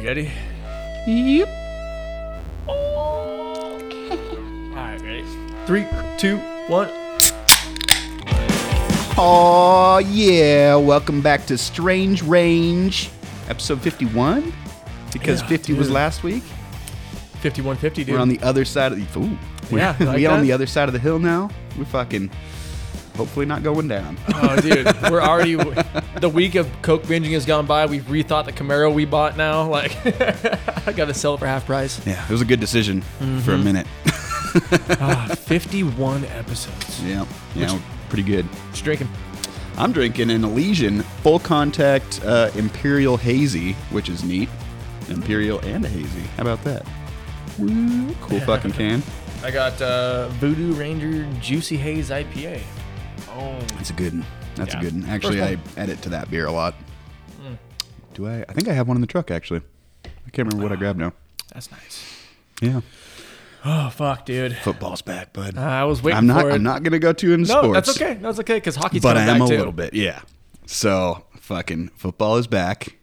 You ready? Yep. All right, ready? Three, two, one. Oh yeah! Welcome back to Strange Range, episode fifty-one. Because Yeah, fifty was dude. last week. 5150, dude. We're on the other side of the. Ooh, we're, Yeah, you like we on that? the other side of the hill now. We're fucking. Hopefully not going down. oh, dude. We're already. The week of Coke binging has gone by. We've rethought the Camaro we bought now. Like, I got to sell it for half price. yeah, it was a good decision for Mm-hmm. a minute. Ah, 51 episodes. yeah, yeah, pretty good. Just drinking. I'm drinking an Elysian full contact uh, Imperial Hazy, which is neat. Imperial and a hazy. How about that? Cool fucking can. I got uh, Voodoo Ranger Juicy Haze IPA. That's a good one. That's Yeah. a good one. Actually, I edit to that beer a lot. Mm. Do I? I think I have one in the truck, actually. I can't remember what I grabbed now. that's nice. Yeah. Oh, fuck, dude. Football's back, bud. Uh, I was waiting I'm not for it. I'm not going to go too into no, sports. that's okay. No, it's okay because hockey's But I am a too. little bit, yeah. So, fucking football is back.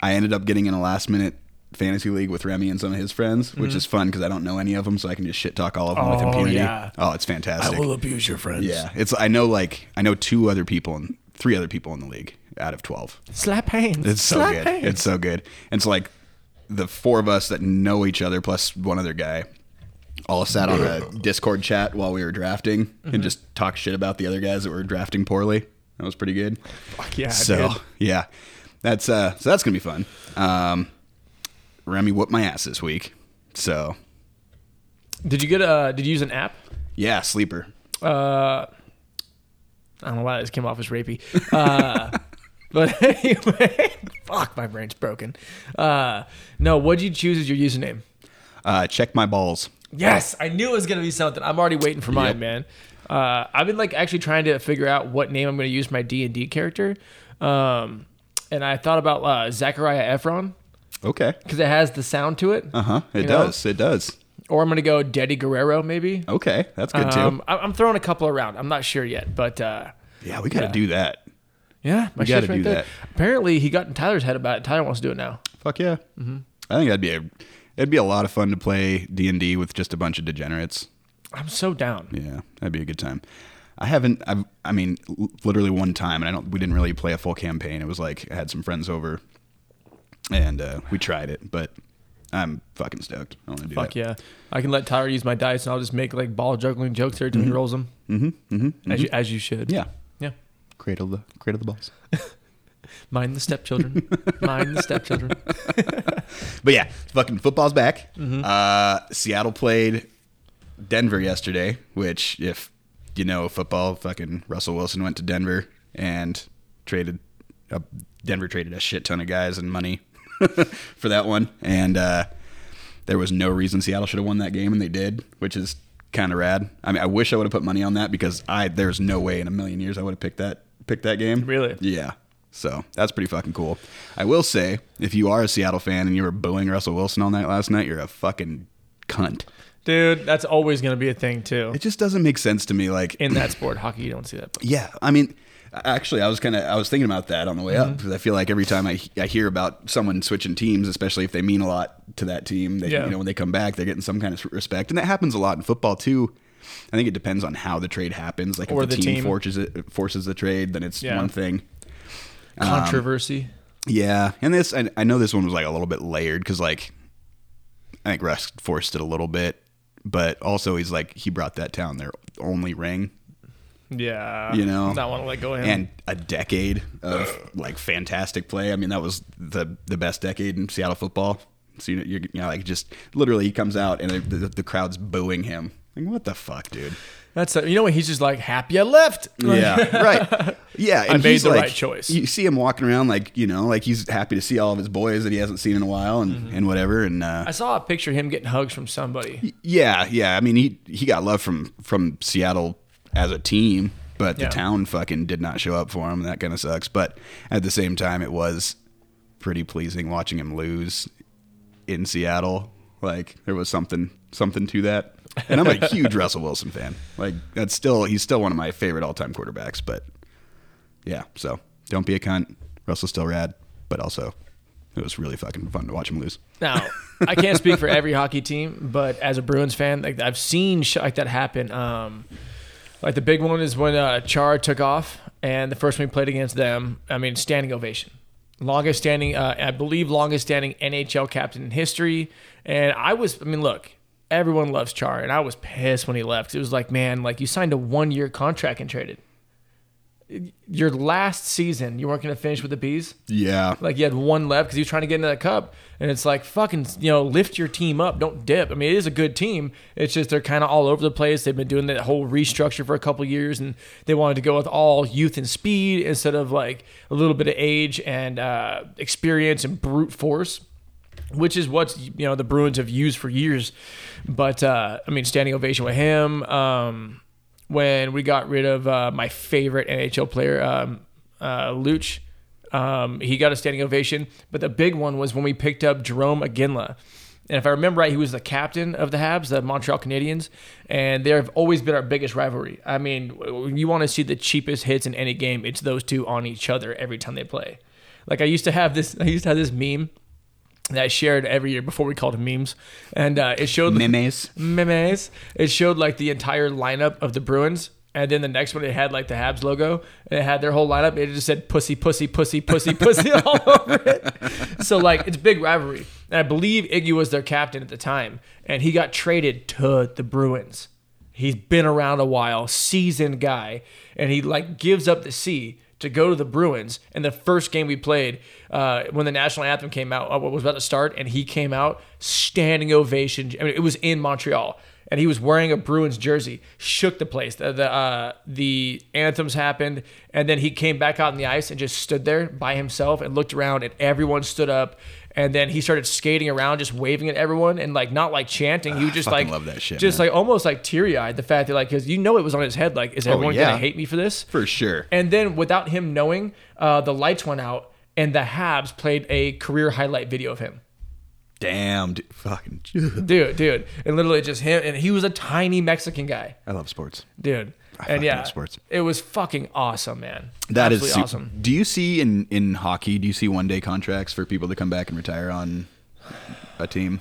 I ended up getting in a last minute fantasy league with Remy and some of his friends, which is fun because I don't know any of them, so I can just shit talk all of them with Mm-hmm. Oh, impunity. yeah. Oh, it's fantastic. I will abuse your friends. Yeah, it's I know like I know two other people and three other people in the league out of twelve. Slap hands. It's so Slap good. Hands. It's so good. And it's like the four of us that know each other plus one other guy all sat on a Discord chat while we were drafting Mm-hmm. and just talked shit about the other guys that were drafting poorly. That was pretty good. Fuck yeah. so dude. yeah, that's uh, so that's gonna be fun. Um, Remy whooped my ass this week. So Did you get a? Did you use an app? yeah, sleeper. Uh, I don't know why this came off as rapey. Uh, but anyway, fuck, my brain's broken. Uh, no, what'd you choose as your username? Uh, check my balls. Yes, I knew it was gonna be something. I'm already waiting for mine, Yep. man. Uh, I've been like actually trying to figure out what name I'm gonna use for my D and D character, um, and I thought about uh, Zachariah Efron Okay. because it has the sound to it. Uh huh. It You know? does. It does. Or I'm gonna go Daddy Guerrero, maybe. Okay, that's good too. Um, I- I'm throwing a couple around. I'm not sure yet, but uh, yeah, we gotta yeah. do that. yeah, my We gotta right do there. that. Apparently, he got in Tyler's head about it. Tyler wants to do it now. Fuck yeah. Mm-hmm. I think that'd be a it'd be a lot of fun to play D and D with just a bunch of degenerates. I'm so down. Yeah, that'd be a good time. I haven't. I've, I mean, literally one time, and I don't. We didn't really play a full campaign. It was like I had some friends over, and uh, we tried it. But I'm fucking stoked. I want to do Fuck that. yeah. I can let Tyler use my dice, and I'll just make like ball juggling jokes every time he rolls them, Mm-hmm. Mm-hmm. as you as you should. Yeah. yeah. Cradle the cradle the balls. Mind the stepchildren. Mind the stepchildren. But yeah, fucking football's back. Mm-hmm. Uh, Seattle played Denver yesterday, which if you know football, fucking Russell Wilson went to Denver and traded. Uh, Denver traded a shit ton of guys and money for that one, and uh, there was no reason Seattle should have won that game, and they did, which is kind of rad. I mean, I wish I would have put money on that because I there's no way in a million years I would have picked that picked that game. Really? Yeah. So that's pretty fucking cool. I will say, if you are a Seattle fan and you were booing Russell Wilson all night last night, you're a fucking cunt. Dude, that's always going to be a thing, too. It just doesn't make sense to me. Like, In that sport, hockey, you don't see that. But yeah, I mean, actually, I was kind of I was thinking about that on the way up because I feel like every time I I hear about someone switching teams, especially if they mean a lot to that team, they, Yeah. you know, when they come back, they're getting some kind of respect, and that happens a lot in football too. I think it depends on how the trade happens. Like if the, the team, team. forces it forces the trade, then it's Yeah. one thing. Um, Controversy. Yeah, and this I, I know this one was like a little bit layered because like I think Russ forced it a little bit, but also he's like he brought that town their only ring yeah. you know, Not want to let go of him. and a decade of like fantastic play. I mean, that was the the best decade in Seattle football. So you know, you know, like just literally he comes out and the, the, the crowd's booing him. Like what the fuck, dude? that's a, you know what? He's just like, happy I left. Yeah, right. Yeah, and I made he's the like- right choice. You see him walking around like you know, like he's happy to see all of his boys that he hasn't seen in a while and, and whatever. And uh, Mm-hmm. I saw a picture of him getting hugs from somebody. yeah, yeah. I mean, he he got love from from Seattle as a team, but the Yeah. town fucking did not show up for him. That kind of sucks. But at the same time, it was pretty pleasing watching him lose in Seattle. Like there was something something to that. And I'm a huge Russell Wilson fan. Like that's still he's still one of my favorite all time quarterbacks. But yeah, so don't be a cunt. Russell's still rad, but also It was really fucking fun to watch him lose. Now, I can't speak for every hockey team, but as a Bruins fan, like I've seen shit like that happen. Um, like the big one is when uh, Char took off, and the first one we played against them. I mean, standing ovation, longest standing, uh, I believe, longest standing NHL captain in history. And I was, I mean, look, everyone loves Char, and I was pissed when he left. It was like, man, like you signed a one year contract and traded. Your last season, you weren't going to finish with the bees. Yeah. Like you had one left because he was trying to get into that cup, and it's like fucking you know lift your team up, don't dip. I mean it is a good team. It's just they're kind of all over the place. They've been doing that whole restructure for a couple years, and they wanted to go with all youth and speed instead of like a little bit of age and uh, experience and brute force, which is what you know the Bruins have used for years. But uh, I mean standing ovation with him. Um, when we got rid of uh, my favorite NHL player, um, uh, Luch. Um, he got a standing ovation, but the big one was when we picked up Jarome Iginla. And if I remember right, he was the captain of the Habs, the Montreal Canadiens, and they've always been our biggest rivalry. I mean, you want to see the cheapest hits in any game, it's those two on each other every time they play. Like I used to have this, I used to have this meme that I shared every year before we called them memes, and uh, it showed Memes. memes. It showed like the entire lineup of the Bruins, and then the next one it had like the Habs logo, and it had their whole lineup. It just said pussy, pussy, pussy, pussy, pussy all over it. So like it's big rivalry, and I believe Iggy was their captain at the time, and he got traded to the Bruins. He's been around a while, seasoned guy, and he like gives up the C to go to the Bruins. And the first game we played, uh, when the national anthem came out, uh, was about to start, and he came out standing ovation. I mean, it was in Montreal, and he was wearing a Bruins jersey, shook the place. The the, uh, the anthems happened, and then he came back out on the ice and just stood there by himself and looked around, and everyone stood up. And then he started skating around, just waving at everyone, and like not like chanting. He was just fucking like, love that shit, just man. like almost like teary eyed. The fact that like, because you know it was on his head. Like, is everyone Oh, yeah. gonna hate me for this? For sure. And then without him knowing, uh, the lights went out and the Habs played a career highlight video of him. Damn, dude. Fucking. Dude, dude. And literally just him. And he was a tiny Mexican guy. I love sports. Dude. And yeah, sports. it was fucking awesome, man. That is Absolutely su- awesome. Do you see in in hockey? Do you see one day contracts for people to come back and retire on a team?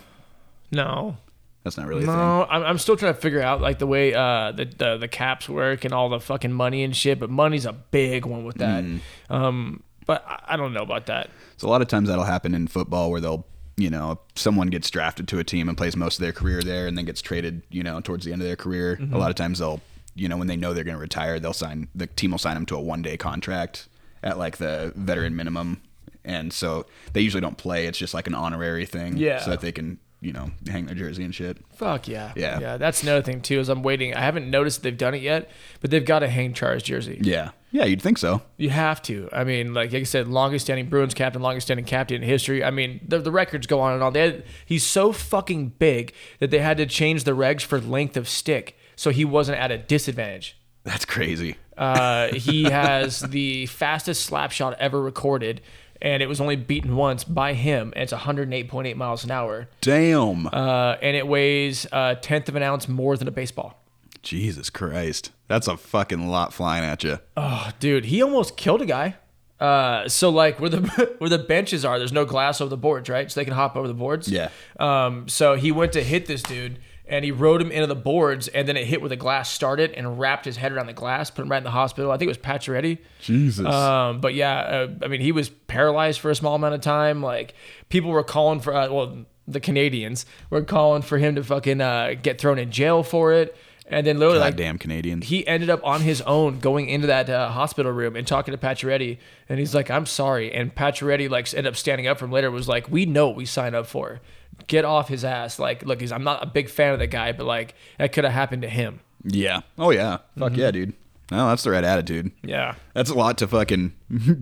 No. That's not really a thing. No, I'm, I'm still trying to figure out like the way uh, the, the the caps work and all the fucking money and shit. But money's a big one with that. Mm. Um, but I, I don't know about that. So a lot of times that'll happen in football where they'll, you know, someone gets drafted to a team and plays most of their career there and then gets traded, you know, towards the end of their career. Mm-hmm. A lot of times they'll, you know, when they know they're going to retire, they'll sign the team will sign them to a one day contract at like the veteran minimum, and so they usually don't play. It's just like an honorary thing, Yeah. so that they can, you know, hang their jersey and shit. Fuck yeah. Yeah. Yeah. That's another thing too. Is I'm waiting. I haven't noticed they've done it yet, but they've got to hang Char's jersey. Yeah, yeah, you'd think so. You have to. I mean, like, like I said, longest standing Bruins captain, longest standing captain in history. I mean, the, the records go on and on. They had, he's so fucking big that they had to change the regs for length of stick so he wasn't at a disadvantage. That's crazy. Uh, he has the fastest slap shot ever recorded, and it was only beaten once by him. And it's 108.8 miles an hour, Damn. uh, and it weighs a tenth of an ounce more than a baseball. Jesus Christ. That's a fucking lot flying at you. Oh, dude, he almost killed a guy. Uh, so like where the where the benches are, there's no glass over the boards, right? So they can hop over the boards. Yeah. Um, so he went to hit this dude, and he rode him into the boards, and then it hit where the glass started, and wrapped his head around the glass, put him right in the hospital. I think it was Pacioretty. Jesus. Um, but yeah, uh, I mean, he was paralyzed for a small amount of time. Like people were calling for, uh, well, the Canadians were calling for him to fucking uh, get thrown in jail for it, and then literally like damn Canadians. he ended up on his own going into that uh, hospital room and talking to Pacioretty, and he's like, "I'm sorry." And Pacioretty like ended up standing up from later. Was like, "We know what we signed up for. Get off his ass." Like, look, he's I'm not a big fan of the guy, but like that could have happened to him. Yeah. Oh yeah. Fuck yeah, dude. No, that's the right attitude. Yeah. That's a lot to fucking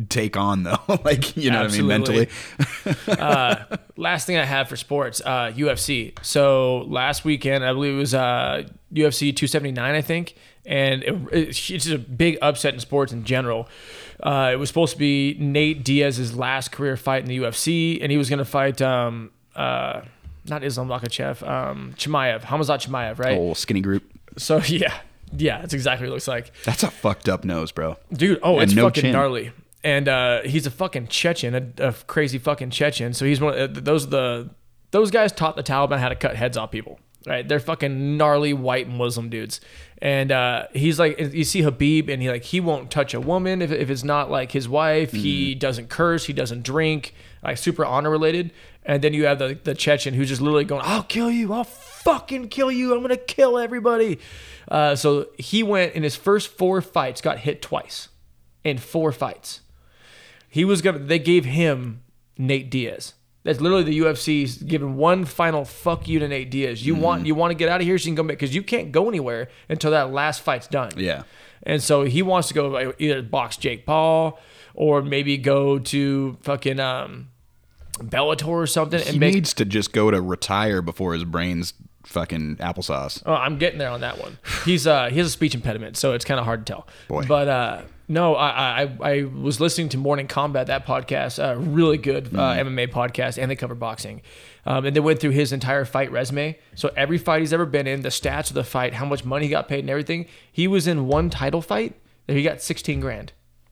take on though. like, you know Absolutely. what I mean? Mentally. uh, last thing I have for sports, uh, UFC. So last weekend, I believe it was uh, UFC 279, I think, and it, it's just a big upset in sports in general. Uh, it was supposed to be Nate Diaz's last career fight in the UFC, and he was going to fight um, uh, not Islam Makhachev, um, Chimaev, Hamazat Chimaev, right? Whole skinny group. So yeah, yeah, that's exactly what it looks like. That's a fucked up nose, bro. Dude, oh, And it's no fucking chin. gnarly. and uh, he's a fucking Chechen, a, a crazy fucking Chechen. So he's one. Of, uh, those the those guys taught the Taliban how to cut heads off people. Right, they're fucking gnarly white Muslim dudes, and uh, he's like, you see Habib, and he like he won't touch a woman if, if it's not like his wife. He doesn't curse, he doesn't drink, like super honor related. And then you have the the Chechen who's just literally going, "I'll kill you, I'll fucking kill you, I'm gonna kill everybody." Uh, so he went in his first four fights, got hit twice in four fights. He was gonna. They gave him Nate Diaz. That's literally the UFC's giving one final fuck you to Nate Diaz. You want you want to get out of here so you can go back because you can't go anywhere until that last fight's done. Yeah. And so he wants to go either box Jake Paul or maybe go to fucking um, Bellator or something and He make. needs to just go to retire before his brain's fucking applesauce. Oh, I'm getting there on that one. He's uh he has a speech impediment, so it's kind of hard to tell. Boy. But uh no, I, I I was listening to Morning Combat that podcast, uh, really good uh, MMA podcast, and they cover boxing. Um, and they went through his entire fight resume. So every fight he's ever been in, the stats of the fight, how much money he got paid, and everything. He was in one title fight that he got 16 grand.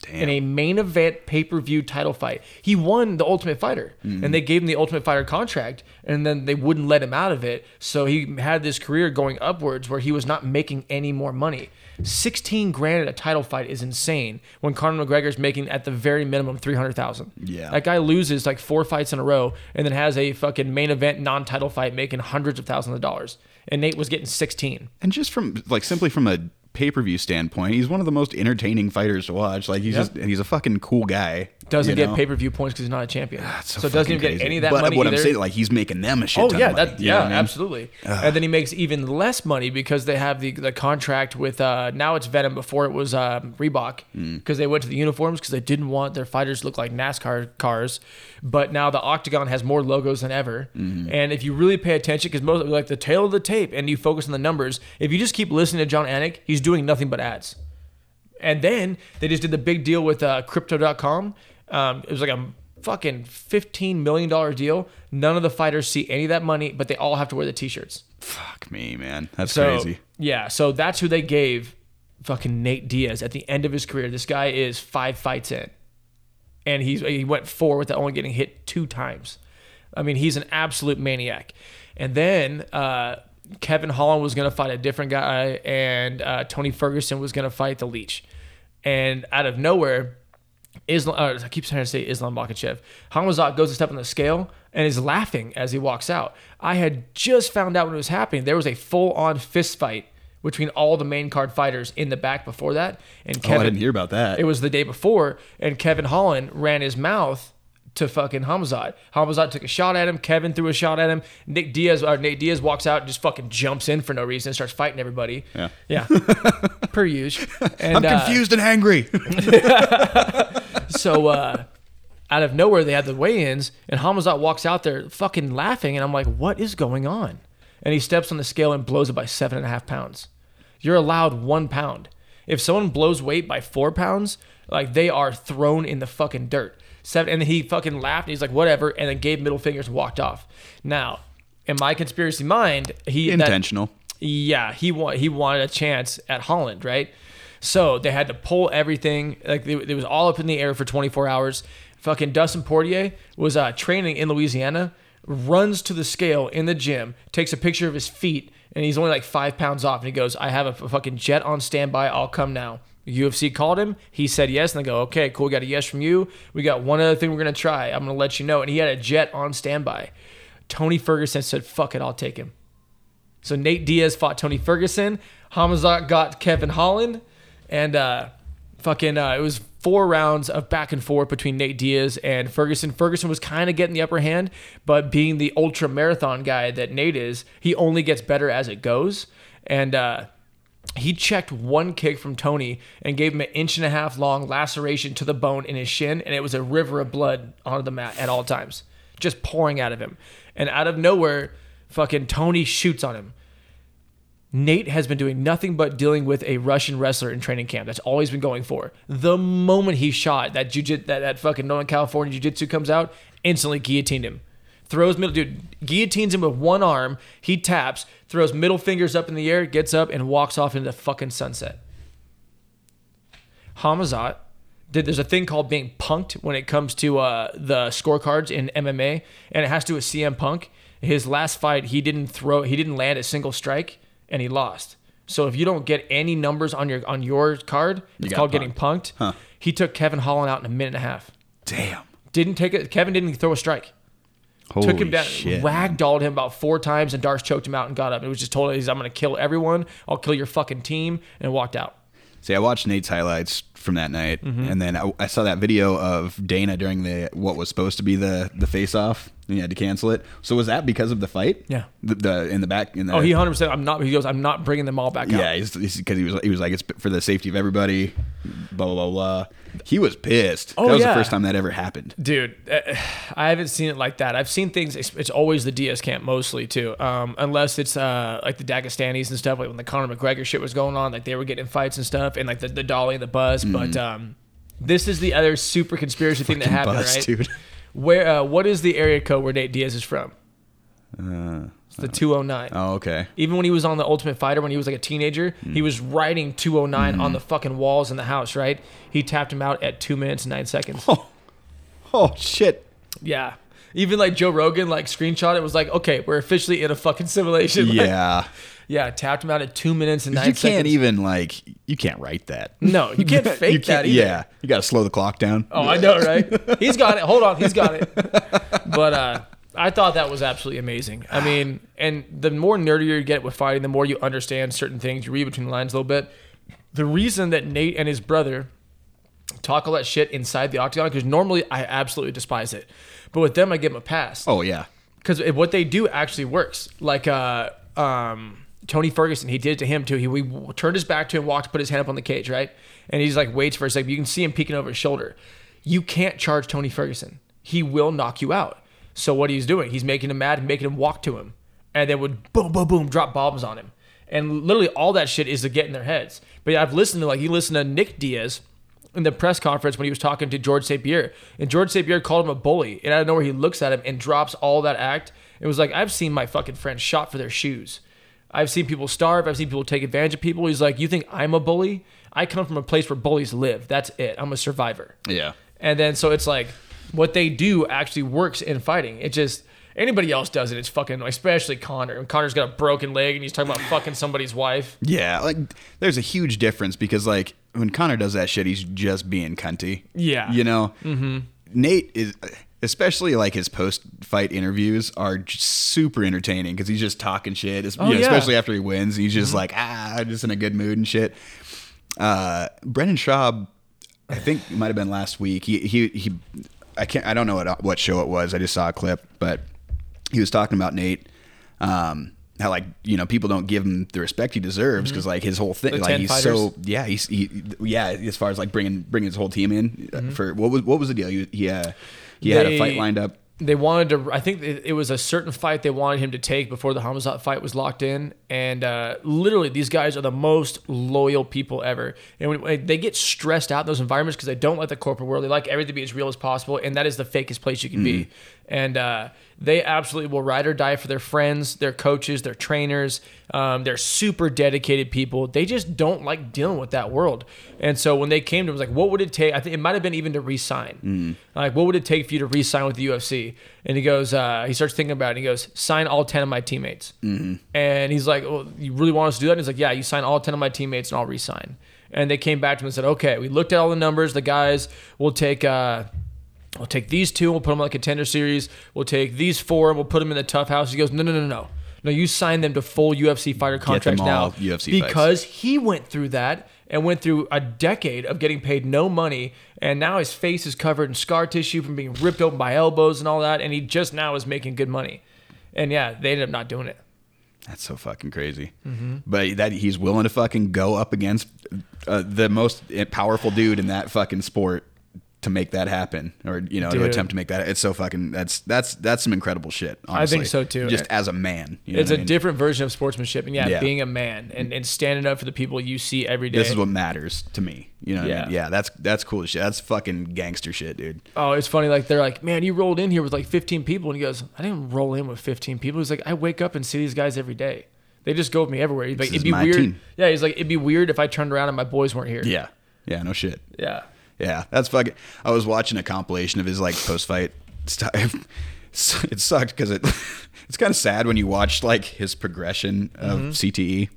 In a main event pay per view title fight, he won the Ultimate Fighter, and mm-hmm. they gave him the Ultimate Fighter contract, and then they wouldn't let him out of it. So he had this career going upwards where he was not making any more money. 16 grand at a title fight is insane when Conor McGregor's making at the very minimum 300,000. Yeah. That guy loses like four fights in a row and then has a fucking main event non title fight making hundreds of thousands of dollars. And Nate was getting 16. And just from like simply from a pay per view standpoint, he's one of the most entertaining fighters to watch. Like he's Yep. just he's a fucking cool guy. Doesn't you get pay per view points because he's not a champion. So, so, doesn't even fucking get crazy. any of that but money what either. I'm saying, like he's making them a shit Oh ton yeah, of money. that know yeah, I mean? absolutely. And then he makes even less money because they have the the contract with uh, now it's Venum. Before it was um, Reebok Mm. because they went to the uniforms because they didn't want their fighters to look like NASCAR cars. But now the Octagon has more logos than ever. Mm-hmm. And if you really pay attention, because most like the tail of the tape, and you focus on the numbers, if you just keep listening to Jon Anik, he's doing nothing but ads. And then they just did the big deal with uh, Crypto.com. Um, it was like a fucking $15 million deal. None of the fighters see any of that money, but they all have to wear the t shirts. Fuck me, man. That's So, crazy. yeah, so that's who they gave fucking Nate Diaz at the end of his career. This guy is five fights in, and he's he went four without only getting hit two times. I mean, he's an absolute maniac. And then uh, Kevin Holland was going to fight a different guy, and uh, Tony Ferguson was going to fight the Leech. And out of nowhere, Islam, uh, I keep trying to say Islam Makhachev. Hamazat goes to step on the scale and is laughing as he walks out. I had just found out when it was happening. There was a full on fist fight between all the main card fighters in the back before that. And oh, Kevin, I didn't hear about that. it was the day before, and Kevin Holland ran his mouth to fucking Hamzat. Hamzat took a shot at him. Kevin threw a shot at him. Nick Diaz, or Nate Diaz, walks out and just fucking jumps in for no reason and starts fighting everybody. Yeah. yeah, per usual. And, I'm uh, confused and angry. so uh, out of nowhere, they had the weigh-ins, and Hamzat walks out there fucking laughing, and I'm like, what is going on? And he steps on the scale and blows it by seven and a half pounds. You're allowed one pound. If someone blows weight by four pounds, like they are thrown in the fucking dirt. Seven, and he fucking laughed. And he's like, whatever, and then gave middle fingers and walked off. Now, in my conspiracy mind, he that- Intentional. yeah, he want he wanted a chance at Holland, right? So they had to pull everything. Like it, it was all up in the air for 24 hours. Fucking Dustin Poirier was uh, training in Louisiana. Runs to the scale in the gym, takes a picture of his feet, and he's only like five pounds off. And he goes, "I have a fucking jet on standby. I'll come now." UFC called him. He said yes, and they go, "Okay, cool. We got a yes from you. We got one other thing we're gonna try. I'm gonna let you know." And he had a jet on standby. Tony Ferguson said, "Fuck it, I'll take him." So Nate Diaz fought Tony Ferguson. Hamzat got Kevin Holland, and uh, fucking uh, it was four rounds of back and forth between Nate Diaz and Ferguson. Ferguson was kind of getting the upper hand, but being the ultra marathon guy that Nate is, he only gets better as it goes. And uh, he checked one kick from Tony and gave him an inch and a half long laceration to the bone in his shin, and it was a river of blood onto the mat at all times, just pouring out of him. And out of nowhere, fucking Tony shoots on him. Nate has been doing nothing but dealing with a Russian wrestler in training camp. That's all he's been going for. The moment he shot that jiu that, that fucking Northern California Jiu Jitsu comes out, instantly guillotined him. Throws middle dude guillotines him with one arm. He taps, throws middle fingers up in the air, gets up and walks off into the fucking sunset. Hamazat there's a thing called being punked when it comes to uh, the scorecards in MMA, and it has to do with CM Punk. His last fight, he didn't throw, he didn't land a single strike, and he lost. So if you don't get any numbers on your on your card, it's called getting punked. punked. Huh. He took Kevin Holland out in a minute and a half. Damn. Didn't take it. Kevin didn't throw a strike. Holy took him down, shit. ragdolled him about four times, and Darce choked him out and got up. It was just totally, he's, I'm going to kill everyone. I'll kill your fucking team, and walked out. See, I watched Nate's highlights from that night, Mm-hmm. and then I, I saw that video of Dana during the what was supposed to be the the face off. And he had to cancel it. So was that because of the fight? Yeah. The, the in the back. In the, Oh, he 100. percent I'm not. He goes. I'm not bringing them all back. Yeah, he's because he was he was like it's for the safety of everybody. Blah blah blah. blah. He was pissed. Oh, that was yeah. the first time that ever happened. Dude, uh, I haven't seen it like that. I've seen things. It's, it's always the Diaz camp mostly too, um, unless it's uh, like the Dagestanis and stuff. Like when the Conor McGregor shit was going on, like they were getting fights and stuff, and like the, the dolly and the buzz. But um, this is the other super conspiracy thing that happened, right? dude. Where? Uh, what is the area code where Nate Diaz is from? Uh, the 209. oh, okay. Even when he was on the Ultimate Fighter, when he was like a teenager, he was writing 209 on the fucking walls in the house, right? He tapped him out at two minutes and nine seconds. Oh, oh shit. Yeah. Even like Joe Rogan, like screenshot it was like, okay, we're officially in a fucking simulation. Like, Yeah. yeah, tapped him out at two minutes and nine you can't even like you can't write that. No, you can't fake you that can't, either. Yeah, you got to slow the clock down. Oh, I know, right? He's got it. Hold on, he's got it. But uh, I thought that was absolutely amazing. I mean, and the more nerdier you get with fighting, the more you understand certain things. You read between the lines a little bit. The reason that Nate and his brother talk all that shit inside the octagon, because normally I absolutely despise it, but with them I give them a pass Oh yeah. because what they do actually works. Like uh, um, Tony Ferguson, he did it to him too. He we turned his back to him, walked, put his hand up on the cage, right, and he's like waits for a second. You can see him peeking over his shoulder. You can't charge Tony Ferguson. He will knock you out. So what he's doing, he's making him mad, making him walk to him, and then would boom, boom, boom, drop bombs on him. And literally all that shit is to get in their heads. But I've listened to like he listened to Nick Diaz in the press conference when he was talking to George St. Pierre, and George St. Pierre called him a bully, and I don't know where he looks at him and drops all that act. It was like I've seen my fucking friends shot for their shoes. I've seen people starve. I've seen people take advantage of people. He's like, you think I'm a bully? I come from a place where bullies live. That's it. I'm a survivor. Yeah. And then so it's like what they do actually works in fighting. It just anybody else does it. It's fucking especially Conor. And Conor's got a broken leg and he's talking about fucking somebody's wife. Yeah, like there's a huge difference because like when Conor does that shit, he's just being cunty. Yeah. you know. Mm-hmm. Nate is, especially like his post-fight interviews are super entertaining because he's just talking shit. Oh, you know, yeah. Mm-hmm. especially after he wins, he's just like ah, just in a good mood and shit. Uh, Brendan Schaub, I think it might have been last week. He he he. I can't. I don't know what what show it was. I just saw a clip, but he was talking about Nate. Um, how like you know people don't give him the respect he deserves because like his whole thing The like he's fighters. so yeah he's he, yeah as far as like bringing bringing his whole team in uh, for what was what was the deal he he, uh, he had a fight lined up They wanted to. I think it was a certain fight they wanted him to take before the Hamzat fight was locked in. And uh, literally, these guys are the most loyal people ever. And when, when they get stressed out in those environments because they don't like the corporate world, they like everything to be as real as possible, and that is the fakest place you can be. And uh, they absolutely will ride or die for their friends, their coaches, their trainers. Um, they're super dedicated people. They just don't like dealing with that world. And so when they came to him, it was like, what would it take? I think it might have been even to re-sign. Like, what would it take for you to re-sign with the UFC? And he goes, uh, he starts thinking about it. And he goes, sign all ten of my teammates. And he's like, well, you really want us to do that? And he's like, yeah, you sign all ten of my teammates, and I'll re-sign. And they came back to him and said, okay, we looked at all the numbers. The guys will take. Uh, We'll take these two and we'll put them on the contender series. We'll take these four and we'll put them in the tough house. He goes, no, no, no, no. No, you sign them to full UFC fighter contracts now. UFC fights. because he went through that and went through a decade of getting paid no money. And now his face is covered in scar tissue from being ripped open by elbows and all that. And he just now is making good money. And yeah, they ended up not doing it. that's so fucking crazy Mm-hmm. but that he's willing to fucking go up against uh, the most powerful dude in that fucking sport to make that happen or you know to attempt to make that it's so fucking that's that's that's some incredible shit honestly. I think so, too. just as a man you know It's a I mean? different version of sportsmanship. And yeah, Yeah. being a man and, and standing up for the people you see every day. this is what matters to me you know what I Yeah. mean? yeah that's that's cool shit that's fucking gangster shit dude Oh, it's funny. Like they're like, man, you rolled in here with like 15 people, and he goes, I didn't roll in with 15 people. He's like, I wake up and see these guys every day. They just go with me everywhere. He's like, This it'd be weird. team. Yeah, he's like, it'd be weird if I turned around and my boys weren't here. yeah yeah no shit yeah. Yeah, that's fucking. I was watching a compilation of his like post fight stuff. It sucked because it it's kind of sad when you watch like his progression of Mm-hmm. CTE.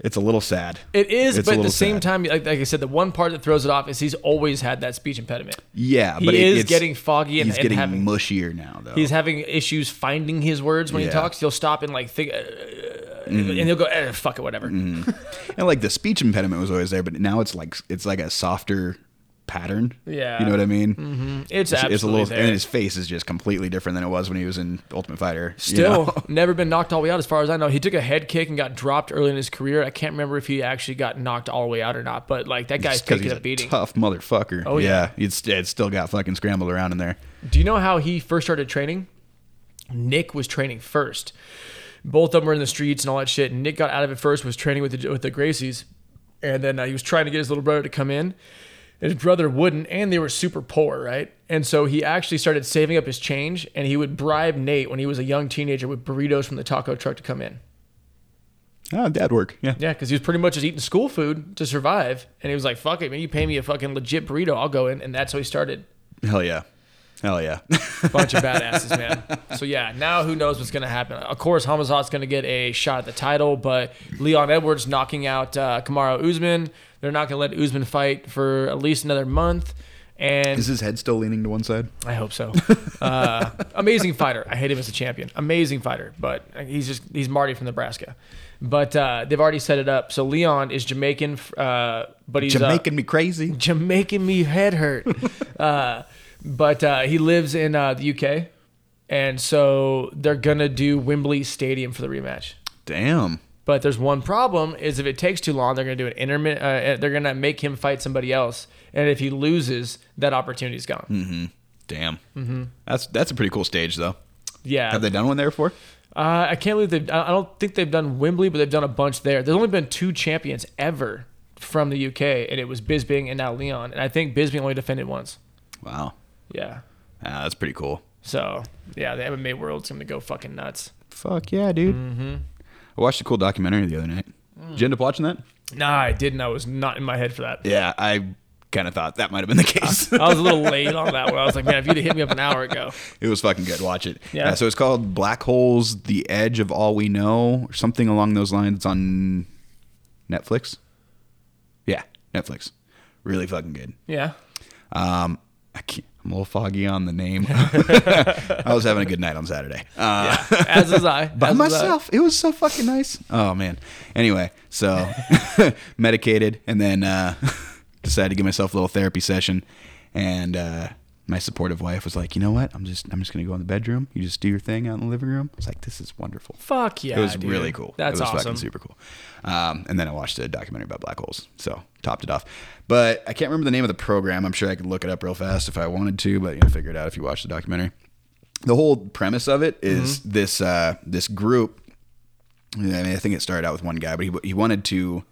It's a little sad. It is, It's but at the same sad. time, like, like I said, the one part that throws it off is he's always had that speech impediment. Yeah, He but it- is it's- getting foggy and- he's and getting having- mushier now though. He's having issues finding his words when Yeah. he talks. He'll stop and like think, uh, Mm-hmm. and he'll go, eh, "Fuck it, whatever." Mm-hmm. and like the speech impediment was always there, but now it's like it's like a softer pattern. Yeah. you know what I mean? Mm-hmm. It's, It's, absolutely it's a little, there. and his face is just completely different than it was when he was in Ultimate Fighter. you Still, know? never been knocked all the way out as far as I know. He took a head kick and got dropped early in his career. I can't remember if he actually got knocked all the way out or not, but like that guy's taking he's a beating. tough motherfucker. Oh, yeah. it's it's still got fucking scrambled around in there. Do you know how he first started training? Nick was training first. Both of them were in the streets and all that shit. And Nick got out of it first, was training with the, with the Gracies. And then uh, he was trying to get his little brother to come in. His brother wouldn't, and they were super poor, right? And so he actually started saving up his change, and he would bribe Nate when he was a young teenager with burritos from the taco truck to come in. Oh, dad work. Yeah. Yeah, because he was pretty much just eating school food to survive. And he was like, fuck it, man, you pay me a fucking legit burrito, I'll go in. And that's how he started. Hell yeah. Hell yeah. bunch of badasses, man. So yeah, now who knows what's gonna happen? Of course, Hamazat's gonna get a shot at the title, but Leon Edwards knocking out uh, Kamaru Usman. They're not gonna let Usman fight for at least another month. And Is his head still leaning to one side? I hope so. Uh, amazing fighter. I hate him as a champion. Amazing fighter, but he's just he's Marty from Nebraska. But uh, they've already set it up. So Leon is Jamaican, uh, but he's uh, Jamaican me crazy. Jamaican me head hurt. Uh, but uh, he lives in uh, the UK, and so they're gonna do Wembley Stadium for the rematch. Damn. But there's one problem: is if it takes too long, they're gonna do an intermittent. Uh, they're gonna make him fight somebody else, and if he loses, that opportunity's gone. Damn. Mm-hmm. That's that's a pretty cool stage though. Yeah, Have they done one there before? Uh, I can't believe they've. I I don't think they've done Wembley, but they've done a bunch there. There's only been two champions ever from the UK, and it was Bisping and now Leon. And I think Bisping only defended once. Wow. Yeah. Ah, that's pretty cool. So yeah, the MMA world's gonna go fucking nuts. Fuck yeah, dude. Mm-hmm. I watched a cool documentary the other night. Did you end up watching that? Nah, I didn't. I was not in my head for that. Yeah, I kind of thought that might have been the case. I was a little late on that one. I was like, man, if you'd have hit me up an hour ago. it was fucking good. Watch it. Yeah. so it's called Black Holes: The Edge of All We Know, or something along those lines. It's on Netflix. Yeah, Netflix. Really fucking good. Yeah. Um, I can't, I'm a little foggy on the name. I was having a good night on Saturday. Uh, As was I. by was I. myself. It was so fucking nice. Oh man. Anyway, so medicated and then uh, decided to give myself a little therapy session, and uh, my supportive wife was like, "You know what? I'm just I'm just gonna go in the bedroom. You just do your thing out in the living room." I was like, "This is wonderful." Fuck yeah. it was dude. really cool. That's it was awesome. fucking super cool. Um, and then I watched a documentary about black holes, so topped it off. But I can't remember the name of the program. I'm sure I could look it up real fast if I wanted to, but you know, figure it out if you watch the documentary. The whole premise of it is Mm-hmm. this uh, this group. I mean, I think it started out with one guy, but he he wanted to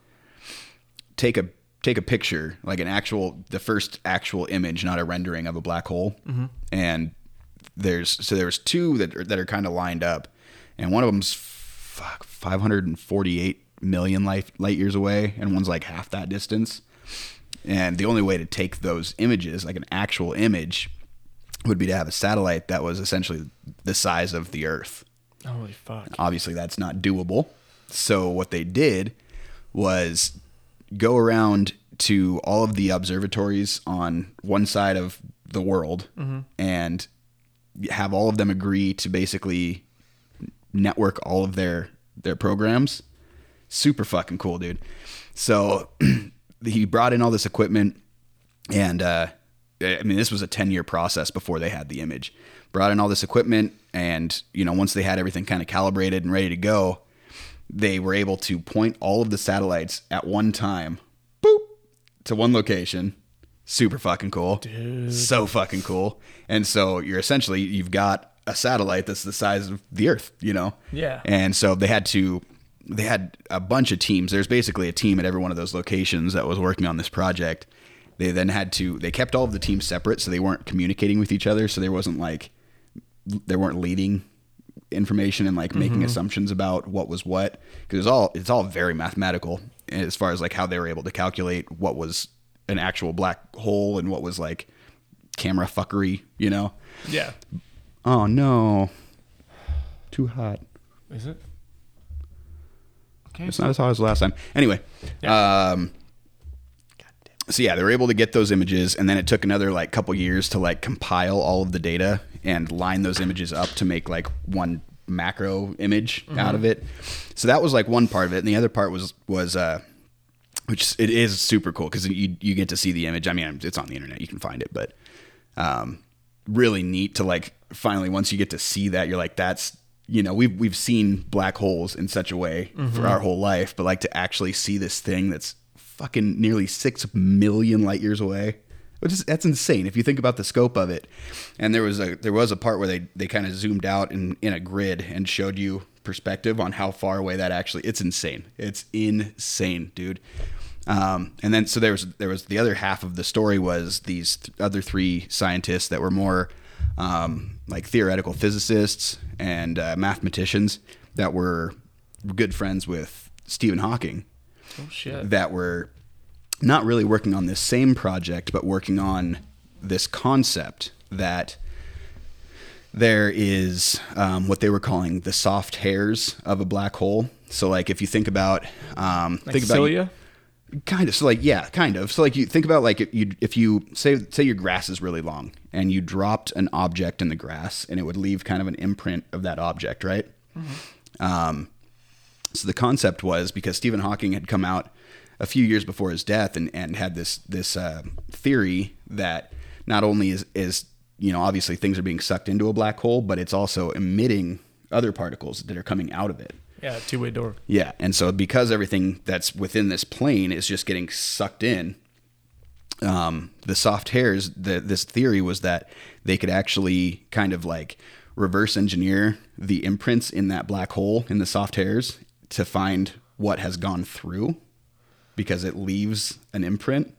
take a take a picture, like an actual the first actual image, not a rendering of a black hole. Mm-hmm. And there's so there's two that are, that are kind of lined up, and one of them's fuck 548 million light light years away, and one's like half that distance. And the only way to take those images, like an actual image, would be to have a satellite that was essentially the size of the Earth Holy fuck. obviously that's not doable. So what they did was go around to all of the observatories on one side of the world and have all of them agree to basically network all of their their programs. Super fucking cool, dude. So he brought in all this equipment and uh, I mean, this was a 10 year process before they had the image. Brought in all this equipment, and you know, once they had everything kind of calibrated and ready to go, they were able to point all of the satellites at one time, boop, to one location. Super fucking cool. Dude. So fucking cool. And so you're essentially, you've got a satellite that's the size of the Earth, you know? Yeah. And so they had to, they had a bunch of teams. There's basically a team at every one of those locations that was working on this project. They then had to, they kept all of the teams separate so they weren't communicating with each other. So there wasn't like, they weren't leading information and like making assumptions about what was what because it's all it's all very mathematical as far as like how they were able to calculate what was an actual black hole and what was like camera fuckery, you know? Yeah. Oh no. Too hot. Is it? Okay. It's not as hot as last time. Anyway, um, so yeah, they were able to get those images, and then it took another like couple years to like compile all of the data and line those images up to make like one macro image out of it. So that was like one part of it, and the other part was was uh, which it is super cool because you you get to see the image. I mean, it's on the internet, you can find it, but um, really neat to like finally once you get to see that, you're like that's you know we've we've seen black holes in such a way for our whole life, but like to actually see this thing that's fucking nearly six million light years away. Which is that's insane if you think about the scope of it. And there was a there was a part where they they kind of zoomed out in in a grid and showed you perspective on how far away that actually. It's insane. It's insane, dude. Um, and then so there was there was the other half of the story was these th- other three scientists that were more um, like theoretical physicists and uh, mathematicians that were good friends with Stephen Hawking Oh shit. that were not really working on this same project, but working on this concept that there is um, what they were calling the soft hairs of a black hole. So, like, if you think about, um, Like think about cilia? kind of so like yeah kind of so like you think about like if you if you say say your grass is really long and you dropped an object in the grass and it would leave kind of an imprint of that object right um, so the concept was because Stephen Hawking had come out a few years before his death and, and had this this uh, theory that not only is is you know obviously things are being sucked into a black hole but it's also emitting other particles that are coming out of it Yeah, two way door. yeah, and so because everything that's within this plane is just getting sucked in, um, the soft hairs. The, this theory was that they could actually kind of like reverse engineer the imprints in that black hole in the soft hairs to find what has gone through, because it leaves an imprint.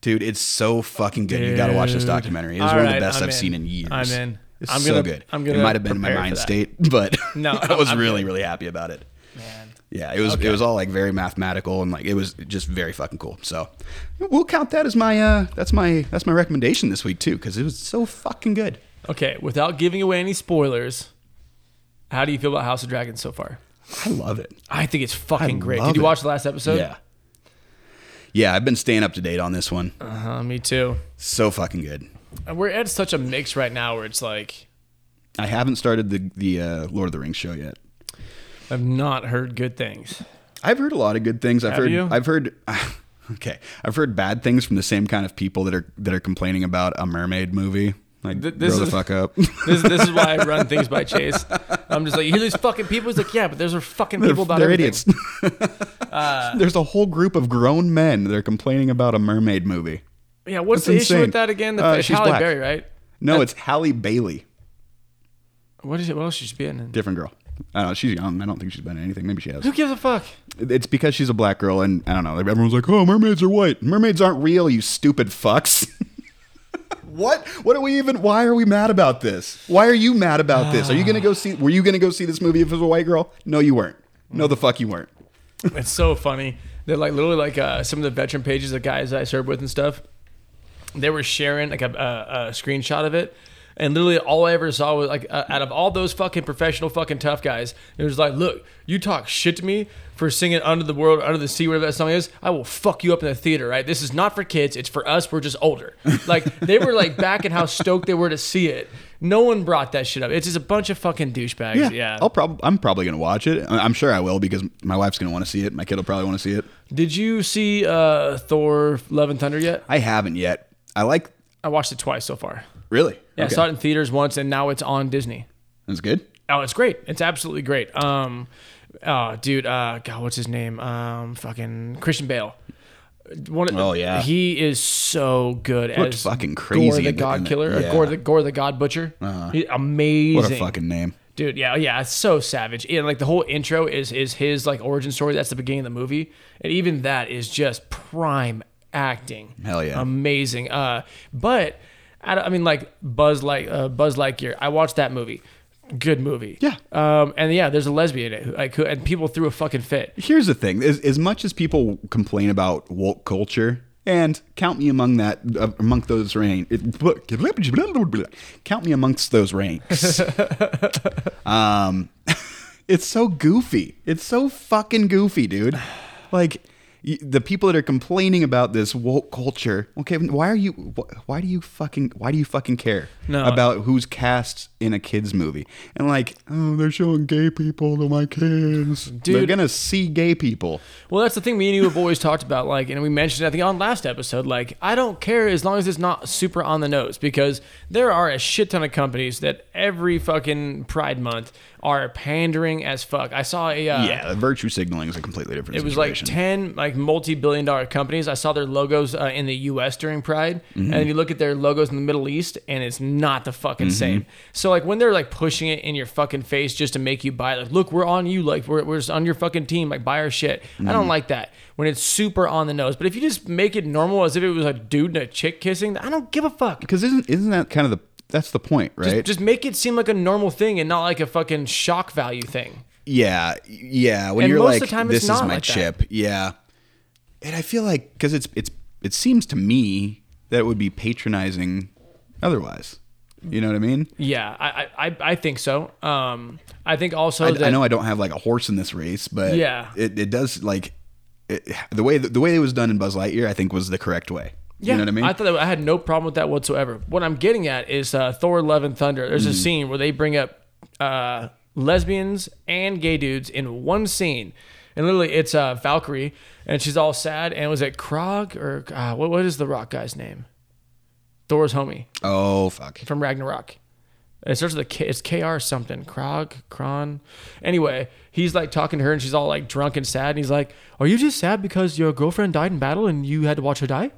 Dude, it's so fucking good. You got to watch this documentary. It was All one of right, the best I've in. seen in years. I'm in. It's I'm so gonna- good. I'm it gonna might have been my mind state, but No, I was I'm really, good. really happy about it. Man. Yeah, it was Okay. it was all like very mathematical and like it was just very fucking cool. So we'll count that as my uh that's my that's my recommendation this week too because it was so fucking good. Okay, without giving away any spoilers, how do you feel about House of Dragons so far? I love it. I think it's fucking I great. Did you it. watch the last episode? yeah, yeah. I've been staying up to date on this one. Uh-huh, me too. So fucking good. And We're at such a mix right now where it's like I haven't started the the uh, Lord of the Rings show yet. I've not heard good things. I've heard a lot of good things. I've Have heard you? I've heard okay. I've heard bad things from the same kind of people that are that are complaining about a mermaid movie. Like Th- this grow the is- fuck up. This, this is why I run things by Chase. I'm just like, you hear these fucking people? He's like, yeah, but there's are fucking people about they're everything. idiots. There's a whole group of grown men that are complaining about a mermaid movie. Yeah, what's That's the issue insane. with that again? The Uh, it's she's Halle black. Berry, right? No, it's Halle Bailey, What is it? What else should she be in? different girl. I don't know. She's young. I don't think she's been in anything. Maybe she has. Who gives a fuck? It's because she's a black girl, and I don't know. Everyone's like, "Oh, mermaids are white. Mermaids aren't real. You stupid fucks." What? What are we even? Why are we mad about this? Why are you mad about this? Are you gonna go see? Were you gonna go see this movie if it was a white girl? No, you weren't. No, the fuck you weren't. It's so funny. They're like literally like uh, some of the veteran pages of guys I served with and stuff. They were sharing like a, a, a screenshot of it, and literally all I ever saw was like uh, out of all those fucking professional fucking tough guys, it was like, look, you talk shit to me for singing "Under the World, Under the Sea," whatever that song is. I will fuck you up in the theater. Right? This is not for kids. It's for us. We're just older. Like they were like back and how stoked they were to see it. No one brought that shit up. It's just a bunch of fucking douchebags. Yeah. I'll prob- I'm probably gonna watch it. I- I'm sure I will because my wife's gonna want to see it. My kid will probably want to see it. Did you see uh, Thor: Love and Thunder yet? I haven't yet. I like. I watched it twice so far. Really? Yeah, Okay. I saw it in theaters once, and now it's on Disney. That's good. Oh, it's great. It's absolutely great. Um, oh, dude, uh, God, what's his name? Um, fucking Christian Bale. One of, Oh, yeah. he is so good Looked as fucking crazy in the- God Killer, yeah. Gorr the Gorr the God Butcher. He- amazing. What a fucking name. Dude, yeah, yeah, it's so savage. And like the whole intro is is his like origin story. That's the beginning of the movie, and even that is just prime acting. Hell yeah. amazing. Uh, but I, I mean, like Buzz like uh, Buzz Lightyear. I watched that movie. Good movie. Yeah. Um, and yeah, there's a lesbian in it, like, who, and people threw a fucking fit. Here's the thing: as, as much as people complain about woke culture, And count me among that uh, among those rank. Count me amongst those ranks. um, it's so goofy. It's so fucking goofy, dude. Like the people that are complaining about this woke culture. Okay, why are you? Why do you fucking? Why do you fucking care No. about who's cast in a kids movie? And like, oh, they're showing gay people to my kids. Dude, they're gonna see gay people. Well, that's the thing me and you have always talked about. Like, and we mentioned, it, I think, on last episode. Like, I don't care as long as it's not super on the nose because there are a shit ton of companies that every fucking Pride Month are pandering as fuck. I saw a uh, yeah, virtue signaling is a completely different. It was like ten like multi-billion dollar companies. I saw their logos uh, in the U.S. during Pride, and then you look at their logos in the Middle East, and it's not the fucking same. So like when they're like pushing it in your fucking face just to make you buy, it, like look, we're on you, like we're we're just on your fucking team, like buy our shit. I don't like that when it's super on the nose. But if you just make it normal as if it was a dude and a chick kissing, I don't give a fuck. because isn't isn't that kind of the that's the point, right? Just make it seem like a normal thing and not like a fucking shock value thing. Yeah, yeah. When And you're like, time "This is my like that. chip," yeah. And I feel like because it's it's it seems to me that it would be patronizing otherwise. You know what I mean? Yeah, I I, I- I think so. Um, I think also I, that I know I don't have like a horse in this race, but Yeah. it, it does like it, the way the way it was done in Buzz Lightyear. I think was the correct way. Yeah, you know what I mean? I thought I had no problem with that whatsoever. What I'm getting at is uh, Thor: Love and Thunder. There's a Mm. scene where they bring up uh, lesbians and gay dudes in one scene, and literally it's uh, Valkyrie, and she's all sad. And was it Krog or uh, what? What is the rock guy's name? Thor's homie oh fuck! from Ragnarok. It starts with a K. It's KR something. Krog, Kron. Anyway, he's like talking to her, and she's all like drunk and sad. And he's like, "Are you just sad because your girlfriend died in battle and you had to watch her die?"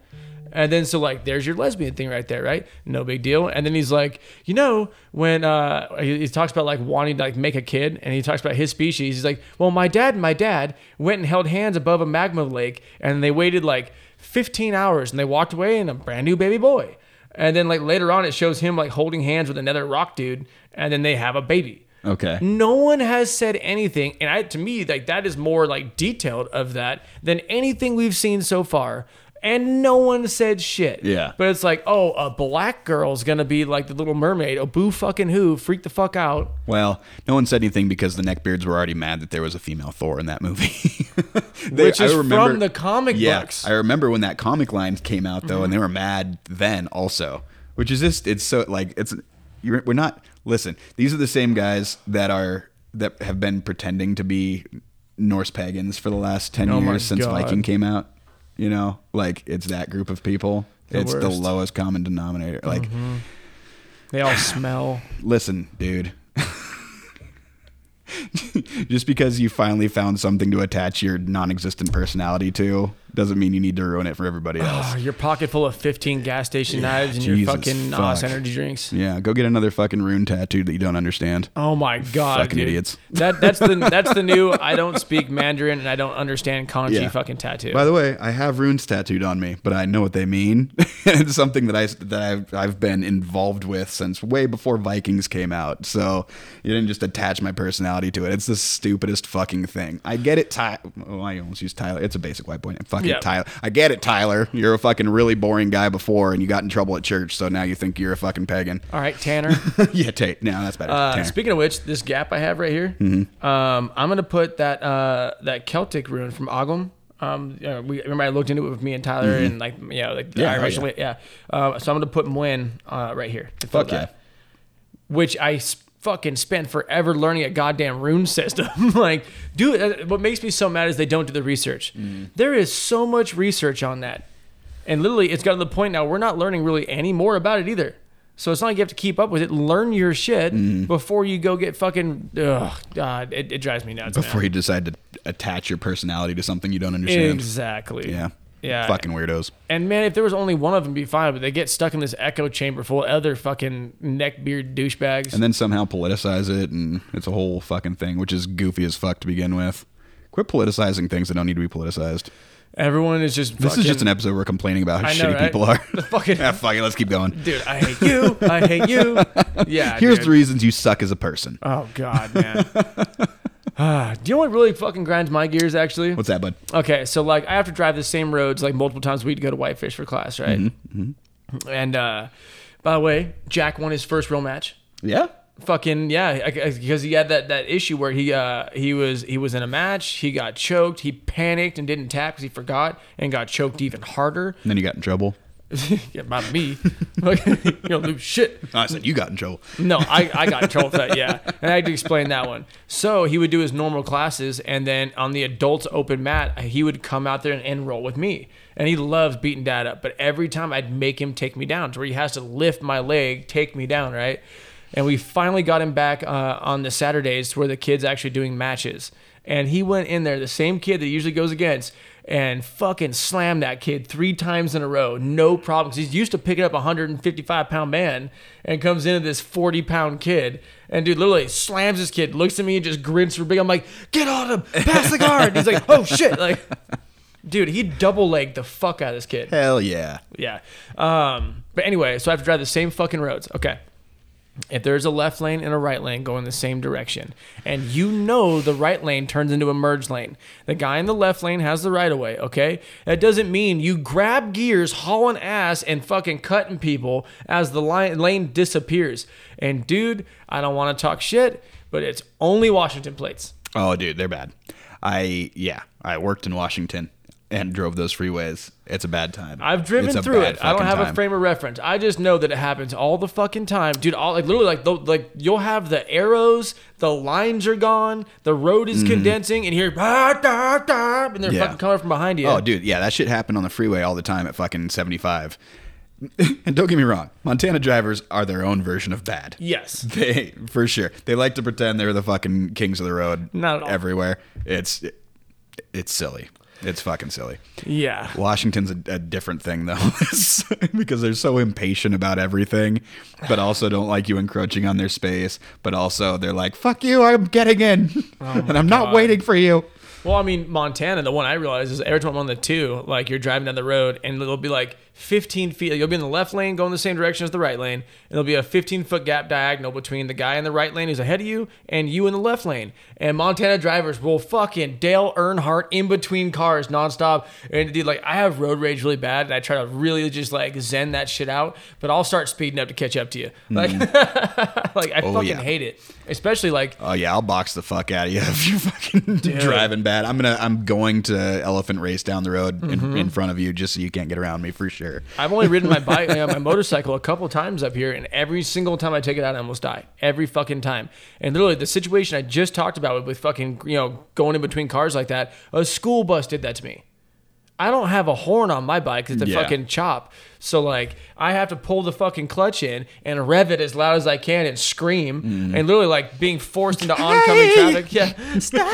And then so like, there's your lesbian thing right there, right? No big deal. And then he's like, you know, when uh, he, he talks about like wanting to like make a kid, and he talks about his species. He's like, well, my dad and my dad went and held hands above a magma lake, and they waited like 15 hours, and they walked away, and a brand new baby boy. And then like later on, it shows him like holding hands with another rock dude, and then they have a baby. Okay. No one has said anything, and I, to me, like that is more like detailed of that than anything we've seen so far. And no one said shit. Yeah. But it's like, oh, a black girl's gonna be like the Little Mermaid. Oh, boo fucking who? Freak the fuck out. Well, no one said anything because the neckbeards were already mad that there was a female Thor in that movie. They- Which is I remember- from the comic yeah, books. I remember when that comic line came out though, and they were mad then also. Which is just it's so like it's you're, we're not listen. These are the same guys that are that have been pretending to be Norse pagans for the last ten Oh years since God. Viking came out. You know, like it's that group of people. The it's the lowest common denominator. Like, mm-hmm. They all smell. listen, dude. Just because you finally found something to attach your non-existent personality to doesn't mean you need to ruin it for everybody ah, else. Oh, your pocket full of 15 gas station Yeah, knives and your fucking uh, fuck. Nos energy drinks. Yeah, go get another fucking rune tattoo that you don't understand. Oh my god, Fucking dude. idiots. That that's the that's the new. I don't speak Mandarin and I don't understand kanji Yeah. fucking tattoo. By the way, I have runes tattooed on me, but I know what they mean. it's something that I that I've, I've been involved with since way before Vikings came out. So you didn't just attach my personality to it. It's the stupidest fucking thing. I get it, Ty. Oh, I almost used Tyler. It's a basic white boy name. Fuck Yeah. it, Tyler. I get it, Tyler. You're a fucking really boring guy before, and you got in trouble at church, so now you think you're a fucking pagan. All right, Tanner. yeah, Tate. No, that's better. Uh, speaking of which, this gap I have right here, Mm-hmm. um, I'm gonna put that uh, that Celtic rune from Ogham. Um, you know, we remember I looked into it with me and Tyler and like you know like the Mm-hmm. Yeah, Irish oh, way, yeah. Uh, so I'm gonna put Muin uh, right here. Fuck yeah. that. Which I s- fucking spend forever learning a goddamn rune system. like, dude, uh, what makes me so mad is they don't do the research. Mm-hmm. There is so much research on that, and literally, it's gotten to the point now we're not learning really any more about it either. So it's not like you have to keep up with it. Learn your shit Mm-hmm. before you go get fucking. Ugh, God, it, it drives me nuts. Before man. you decide to attach your personality to something you don't understand. Exactly. Yeah. Yeah. Fucking weirdos. And man, if there was only one of them, it'd be fine. But they get stuck in this echo chamber full of other fucking neckbeard douchebags. and then somehow politicize it, and it's a whole fucking thing, which is goofy as fuck to begin with. Quit politicizing things that don't need to be politicized. Everyone is just. This is just an episode where we're complaining about how know, shitty right? people are. The fucking- yeah, fuck it, let's keep going. Dude, I hate you. I hate you. Yeah. Here's dude. the reasons you suck as a person. Oh God, man. Ah, do you know what really fucking grinds my gears actually? What's that, bud? Okay, so like I have to drive the same roads like multiple times a week to go to Whitefish for class, right? Mm-hmm, And uh, by the way, Jack won his first real match. Yeah. Fucking yeah, because he had that, that issue where he uh he was he was in a match, he got choked, he panicked and didn't tap because he forgot and got choked even harder. And then he got in trouble. yeah, about me, you don't lose shit. I said you got in trouble. No, I, I got in trouble for that, yeah. And I had to explain that one. So he would do his normal classes, and then on the adults open mat, he would come out there and enroll with me. And he loves beating dad up. But every time I'd make him take me down to where he has to lift my leg, take me down, right? And we finally got him back uh, on the Saturdays to where the kid's actually doing matches. And he went in there, the same kid that he usually goes against, and fucking slammed that kid three times in a row. No problem. 'Cause he's used to picking up a 155 pound man and comes into this 40 pound kid. And dude literally slams his kid, looks at me and just grins for big. I'm like, get on him, pass the guard. he's like, oh shit. Like, dude, he double legged the fuck out of this kid. Hell yeah. Yeah. Um, but anyway, so I have to drive the same fucking roads. Okay. If there's a left lane and a right lane going the same direction, and you know the right lane turns into a merge lane, the guy in the left lane has the right of way, okay? That doesn't mean you grab gears, hauling ass, and fucking cutting people as the lane disappears. And dude, I don't want to talk shit, but it's only Washington plates. Oh, dude, they're bad. I yeah, I worked in Washington and drove those freeways. It's a bad time. I've driven through it. I don't have a frame of reference. I just know that it happens all the fucking time, dude. All like literally like the, like you'll have the arrows, the lines are gone, the road is condensing, and you're "Ah, da, da," and they're Mm-hmm. Yeah. fucking coming from behind you. Oh, dude, yeah, that shit happened on the freeway all the time at fucking 75. and don't get me wrong, Montana drivers are their own version of bad. Yes. They for sure. They like to pretend they're the fucking kings of the road Not at all. everywhere. It's it's silly. It's fucking silly. Yeah. Washington's a, a different thing though, because they're so impatient about everything, but also don't like you encroaching on their space. But also they're like, "Fuck you! I'm getting in, oh and I'm not Oh God. waiting for you." Well, I mean, Montana, the one I realize is every time I'm on the two, like you're driving down the road and it'll be like 15 feet. You'll be in the left lane going the same direction as the right lane. And there'll be a 15 foot gap diagonal between the guy in the right lane who's ahead of you and you in the left lane. And Montana drivers will fucking Dale Earnhardt in between cars nonstop. And dude, like I have road rage really bad and I try to really just like zen that shit out, but I'll start speeding up to catch up to you. Hmm. Like, like I oh, fucking yeah. hate it. Especially like, Oh yeah, I'll box the fuck out of you if you're fucking driving bad. I'm gonna I'm going to elephant race down the road in, mm-hmm. in front of you just so you can't get around me for sure. I've only ridden my bike, uh, my motorcycle a couple times up here, and every single time I take it out, I almost die. Every fucking time. And literally, the situation I just talked about with, with fucking, you know, going in between cars like that, a school bus did that to me. I don't have a horn on my bike it's a Yeah. fucking chop. So like I have to pull the fucking clutch in and rev it as loud as I can and scream and literally like being forced into oncoming traffic. Yeah. Stop.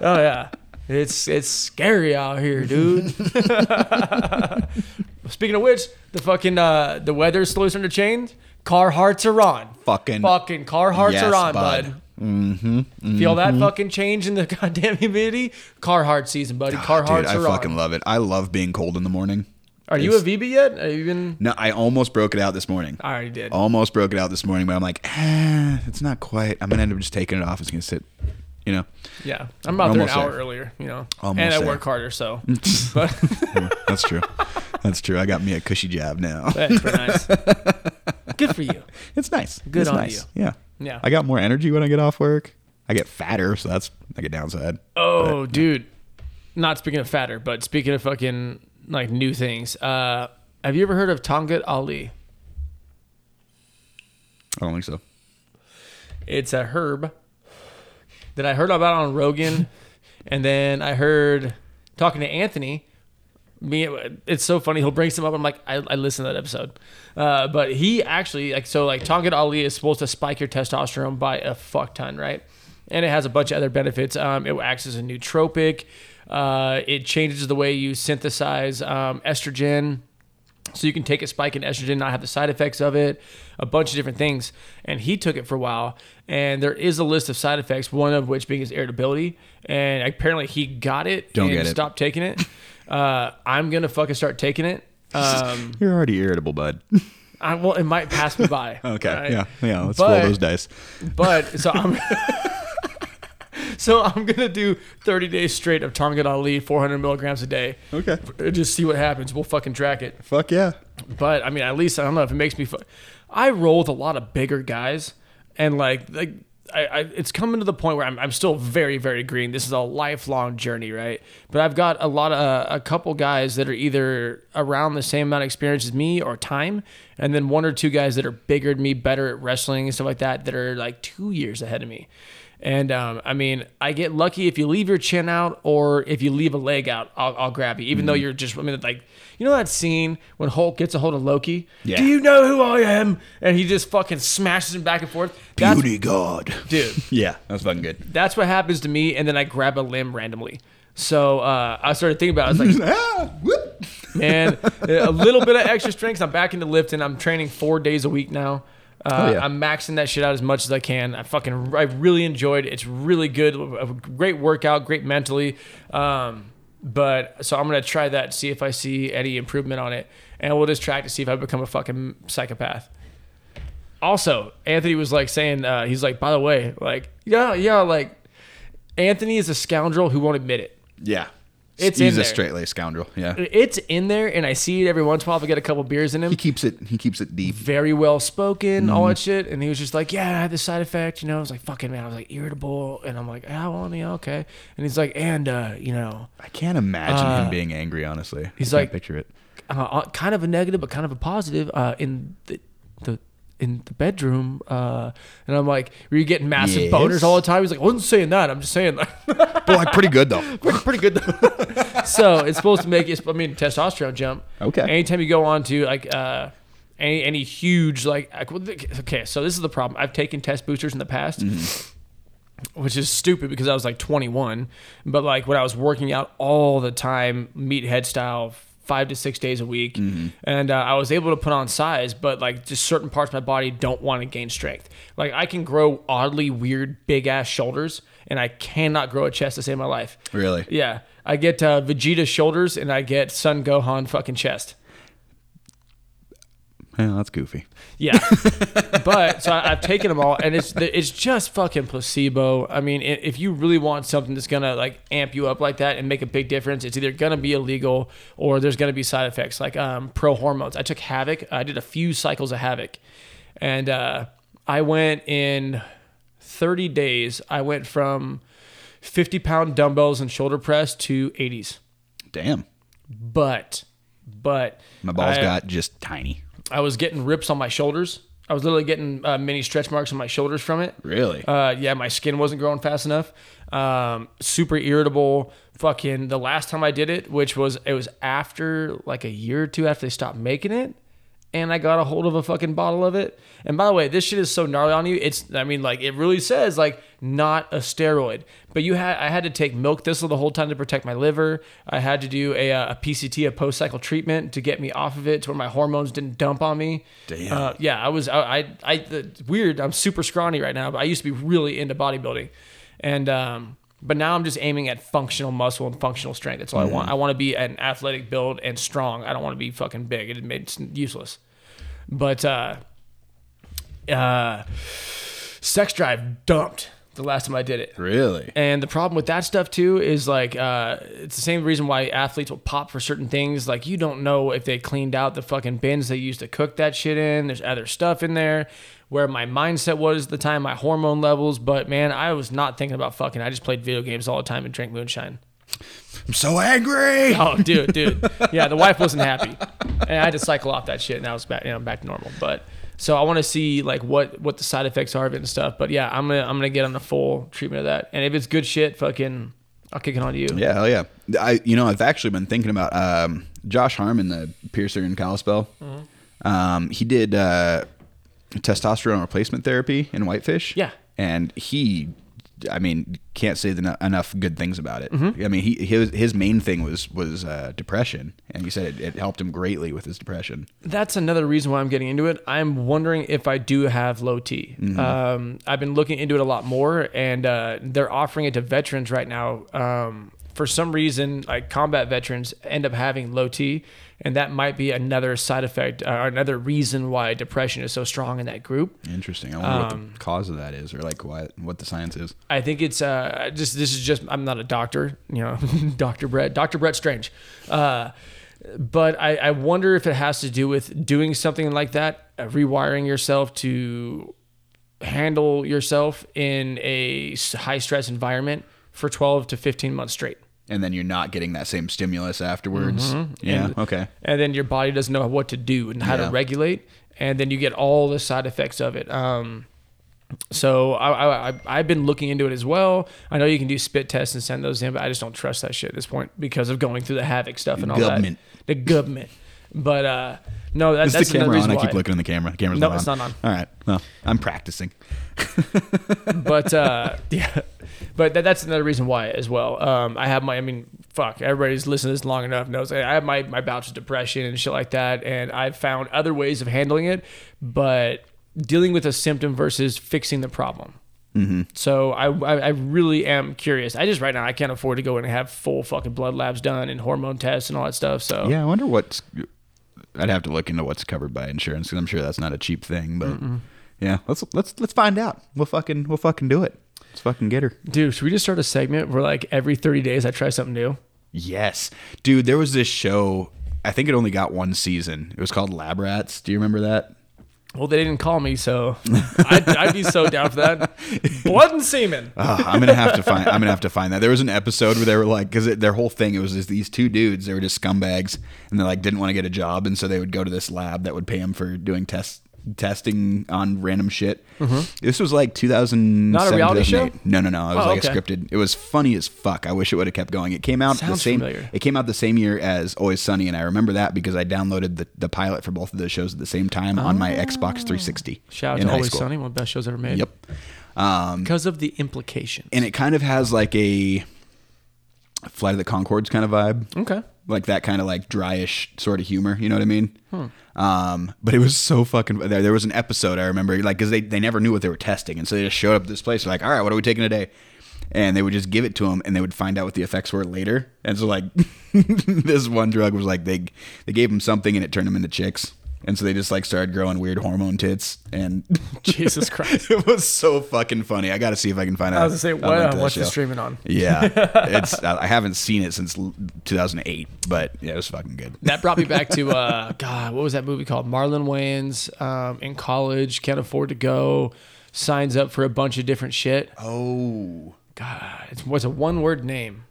oh yeah. It's it's scary out here, dude. Speaking of which, the fucking uh the weather's slowly starting to change. Carhartts are on. Fucking Fucking Carhartts Yes, are on, bud. bud. Mm-hmm, Feel that fucking change in the goddamn humidity? Carhartt season, buddy. Car Dude, hearts I are fucking on. love it. I love being cold in the morning. Are you a VB yet? Are you been? No, I almost broke it out this morning. I already did. Almost broke it out this morning, but I'm like, eh, it's not quite. I'm gonna end up just taking it off. It's gonna sit, you know. Yeah, I'm about there an hour earlier. You know, Almost and I work harder, so. but that's true. That's true. I got me a cushy job now. that's pretty nice. Good for you. It's nice. Good it's on nice. Yeah. Yeah. I got more energy when I get off work. I get fatter, so that's like a downside. Oh, dude. Not speaking of fatter, but speaking of fucking like new things. Uh, have you ever heard of Tongkat Ali? I don't think so. It's a herb that I heard about on Rogan, and then I heard talking to Anthony. Me, it's so funny. He'll bring some up. I'm like, I, I listened to that episode, uh, but he actually like so like Tongkat Ali is supposed to spike your testosterone by a fuck ton, right? And it has a bunch of other benefits. Um, it acts as a nootropic. Uh, it changes the way you synthesize um, estrogen so you can take a spike in estrogen, not have the side effects of it, a bunch of different things. And he took it for a while, and there is a list of side effects. One of which being his irritability, and apparently he got it Don't and get it. stopped taking it. Uh, I'm gonna fucking start taking it. Um, You're already irritable, bud. I, well, it might pass me by. okay. right? Yeah. Yeah. Let's But- roll those dice. But so I'm. So I'm gonna do 30 days straight of Tongkat Ali, 400 milligrams a day. Okay. Just see what happens. We'll fucking track it. Fuck yeah. But I mean, at least I don't know if it makes me. Fu- I roll with a lot of bigger guys, and like like I, I it's coming to the point where I'm I'm still very very green. This is a lifelong journey, right? But I've got a lot of uh, a couple guys that are either around the same amount of experience as me or time, and then one or two guys that are bigger than me, better at wrestling and stuff like that, that are like two years ahead of me. And um, I mean, I get lucky if you leave your chin out or if you leave a leg out, I'll, I'll grab you. Even though you're just, I mean, like, you know that scene when Hulk gets a hold of Loki? Yeah. Do you know who I am? And he just fucking smashes him back and forth. That's, God. dude, Yeah, that's fucking good. that's what happens to me. And then I grab a limb randomly. So uh, I started thinking about it. I was like, ah, whoop. man, a little bit of extra strength. I'm back into lifting. I'm training four days a week now. Uh, Oh, yeah. I'm maxing that shit out as much as I can. I fucking, I really enjoyed it. It's really good. A great workout, great mentally. Um, but so I'm gonna try that, see if I see any improvement on it, and we'll just track to see if I become a fucking psychopath. Also, Anthony was like saying, uh, he's like, by the way, like, yeah, yeah, like, Anthony is a scoundrel who won't admit it. Yeah. It's He's in a there. straight laced scoundrel. Yeah. It's in there, and I see it every once in a while if I get a couple beers in him. He keeps it. He keeps it deep. very well spoken, all Mm-hmm. that shit. And he was just like, Yeah, I had this side effect, you know. I was like, fucking man, I was like irritable. And I'm like, Ah, well, yeah, okay. And he's like, and uh, you know, I can't imagine Uh, him being angry. Honestly, he's I can't like- picture it. uh, uh, kind of a negative, but kind of a positive, uh, in the the in the bedroom. Uh, and I'm like, Were you getting massive Yes. boners all the time? He's like, I wasn't saying that. I'm just saying that. But like pretty good though. pretty, pretty good though. so it's supposed to make you, I mean, testosterone jump. Okay. Anytime you go on to like uh, any any huge like okay, so this is the problem. I've taken test boosters in the past. Which is stupid because I was like 21, but like when I was working out all the time, meathead style, five to six days a week, and uh, I was able to put on size, but like just certain parts of my body don't want to gain strength. Like I can grow oddly weird big ass shoulders, and I cannot grow a chest to save my life. Really? Yeah, I get uh, Vegeta shoulders and I get Son Gohan fucking chest. Yeah, that's goofy. Yeah, but so I, I've taken them all, and it's it's just fucking placebo. I mean, if you really want something that's gonna like amp you up like that and make a big difference, it's either gonna be illegal or there's gonna be side effects like um, pro hormones. I took Havoc. I did a few cycles of Havoc, and uh, I went in 30 days. I went from 50 pound dumbbells and shoulder press to 80s. Damn. but but My balls I, got just tiny. I was getting rips on my shoulders. I was literally getting uh, mini stretch marks on my shoulders from it. Really? Uh, yeah, my skin wasn't growing fast enough. Um, super irritable. Fucking the last time I did it, which was it was after like a year or two after they stopped making it, and I got a hold of a fucking bottle of it. And by the way, this shit is so gnarly on you. It's I mean like it really says like not a steroid, but you had I had to take milk thistle the whole time to protect my liver. I had to do a, uh, a PCT, a post cycle treatment to get me off of it to where my hormones didn't dump on me. Damn. Uh, yeah, I was I I, I it's weird. I'm super scrawny right now, but I used to be really into bodybuilding, and um, but now I'm just aiming at functional muscle and functional strength. That's all I want. I want to be an athletic build and strong. I don't want to be fucking big. It, it's useless. But uh, uh, sex drive dumped the last time I did it. really? And the problem with that stuff too is like uh, it's the same reason why athletes will pop for certain things. Like you don't know if they cleaned out the fucking bins they used to cook that shit in. There's other stuff in there. Where my mindset was at the time, my hormone levels. But man, I was not thinking about fucking. I just played video games all the time and drank moonshine. I'm so angry. Oh, dude, dude. Yeah, the wife wasn't happy, and I had to cycle off that shit. And I was back, you know, back to normal. But so I want to see like what what the side effects are of it and stuff. But yeah, I'm gonna I'm gonna get on the full treatment of that. And if it's good shit, fucking, I'll kick it on to you. Yeah, hell yeah. I you know I've actually been thinking about um, Josh Harmon, the piercer in Kalispell. Mm-hmm. Um, he did uh, testosterone replacement therapy in Whitefish. Yeah. and he, I mean, can't say the, enough good things about it. Mm-hmm. I mean, he his his main thing was was uh, depression, and he said it, it helped him greatly with his depression. That's another reason why I'm getting into it. I'm wondering if I do have low T. Um, I've been looking into it a lot more, and uh, they're offering it to veterans right now. Um, for some reason, like combat veterans end up having low T, and that might be another side effect uh, or another reason why depression is so strong in that group. Interesting. I wonder Um, what the cause of that is, or like what what the science is. I think it's uh just this is just I'm not a doctor, you know, Dr. Brett, Dr. Brett Strange. Uh but I, I wonder if it has to do with doing something like that, uh, rewiring yourself to handle yourself in a high stress environment for 12 to 15 months straight. And then you're not getting that same stimulus afterwards. Yeah. Mm-hmm. And- okay. and then your body doesn't know what to do and how Yeah. to regulate, and then you get all the side effects of it. Um, so I, I, I I've been looking into it as well. I know you can do spit tests and send those in, but I just don't trust that shit at this point because of going through the havoc stuff and all Government. that. The government. But uh, no, that, Is that's the another camera on? reason I keep looking in the camera. The camera's No, not on. it's not on. All right. Well, I'm practicing. but uh, yeah, but that, that's another reason why as well. Um, I have my, I mean, fuck, everybody's listened to this long enough knows I have my my bouts of depression and shit like that, and I've found other ways of handling it, but dealing with a symptom versus fixing the problem. Mm-hmm. So I, I I really am curious. I just right now I can't afford to go in and have full fucking blood labs done and hormone tests and all that stuff. So Yeah, I wonder what's. I'd have to look into what's covered by insurance because I'm sure that's not a cheap thing. But yeah, let's let's let's find out. We'll fucking we'll fucking do it. Let's fucking get her. dude, should we just start a segment where like every thirty days I try something new? Yes, dude. There was this show. I think it only got one season. It was called Lab Rats. Do you remember that? Well, they didn't call me, so I'd, I'd be so down for that. Blood and semen. Oh, I'm gonna have to find. I'm gonna have to find that. There was an episode where they were like, because their whole thing it was just these two dudes. They were just scumbags, and they like didn't want to get a job, and so they would go to this lab that would pay them for doing tests testing on random shit. This was like 2007. Mm-hmm. Not a reality 2008. No, no, no. It was Oh, like okay. a scripted. It was funny as fuck. I wish it would have kept going. It came out the same. familiar. It came out the same year as Always Sunny, and I remember that because I downloaded the, the pilot for both of those shows at the same time on my Xbox 360. Oh. Shout out to Always school. Sunny, one of the best shows ever made. Yep. Um, Because of the implications. and it kind of has like a Flight of the Conchords kind of vibe, okay. Like that kind of like dryish sort of humor. You know what I mean? Um, but it was so fucking. There, there was an episode I remember, like, because they they never knew what they were testing, and so they just showed up at this place. Like, all right, what are we taking today? And they would just give it to them, and they would find out what the effects were later. And so, like, this one drug was like they they gave them something, and it turned them into chicks. And so they just like started growing weird hormone tits, and Jesus Christ. it was so fucking funny. I got to see if I can find out. I was gonna say, a what, to that what's the streaming on? Yeah, it's I haven't seen it since 2008, but yeah, it was fucking good. That brought me back to uh, God. What was that movie called? Marlon Wayans um, in college, can't afford to go, signs up for a bunch of different shit. Oh, God, it was a one-word name.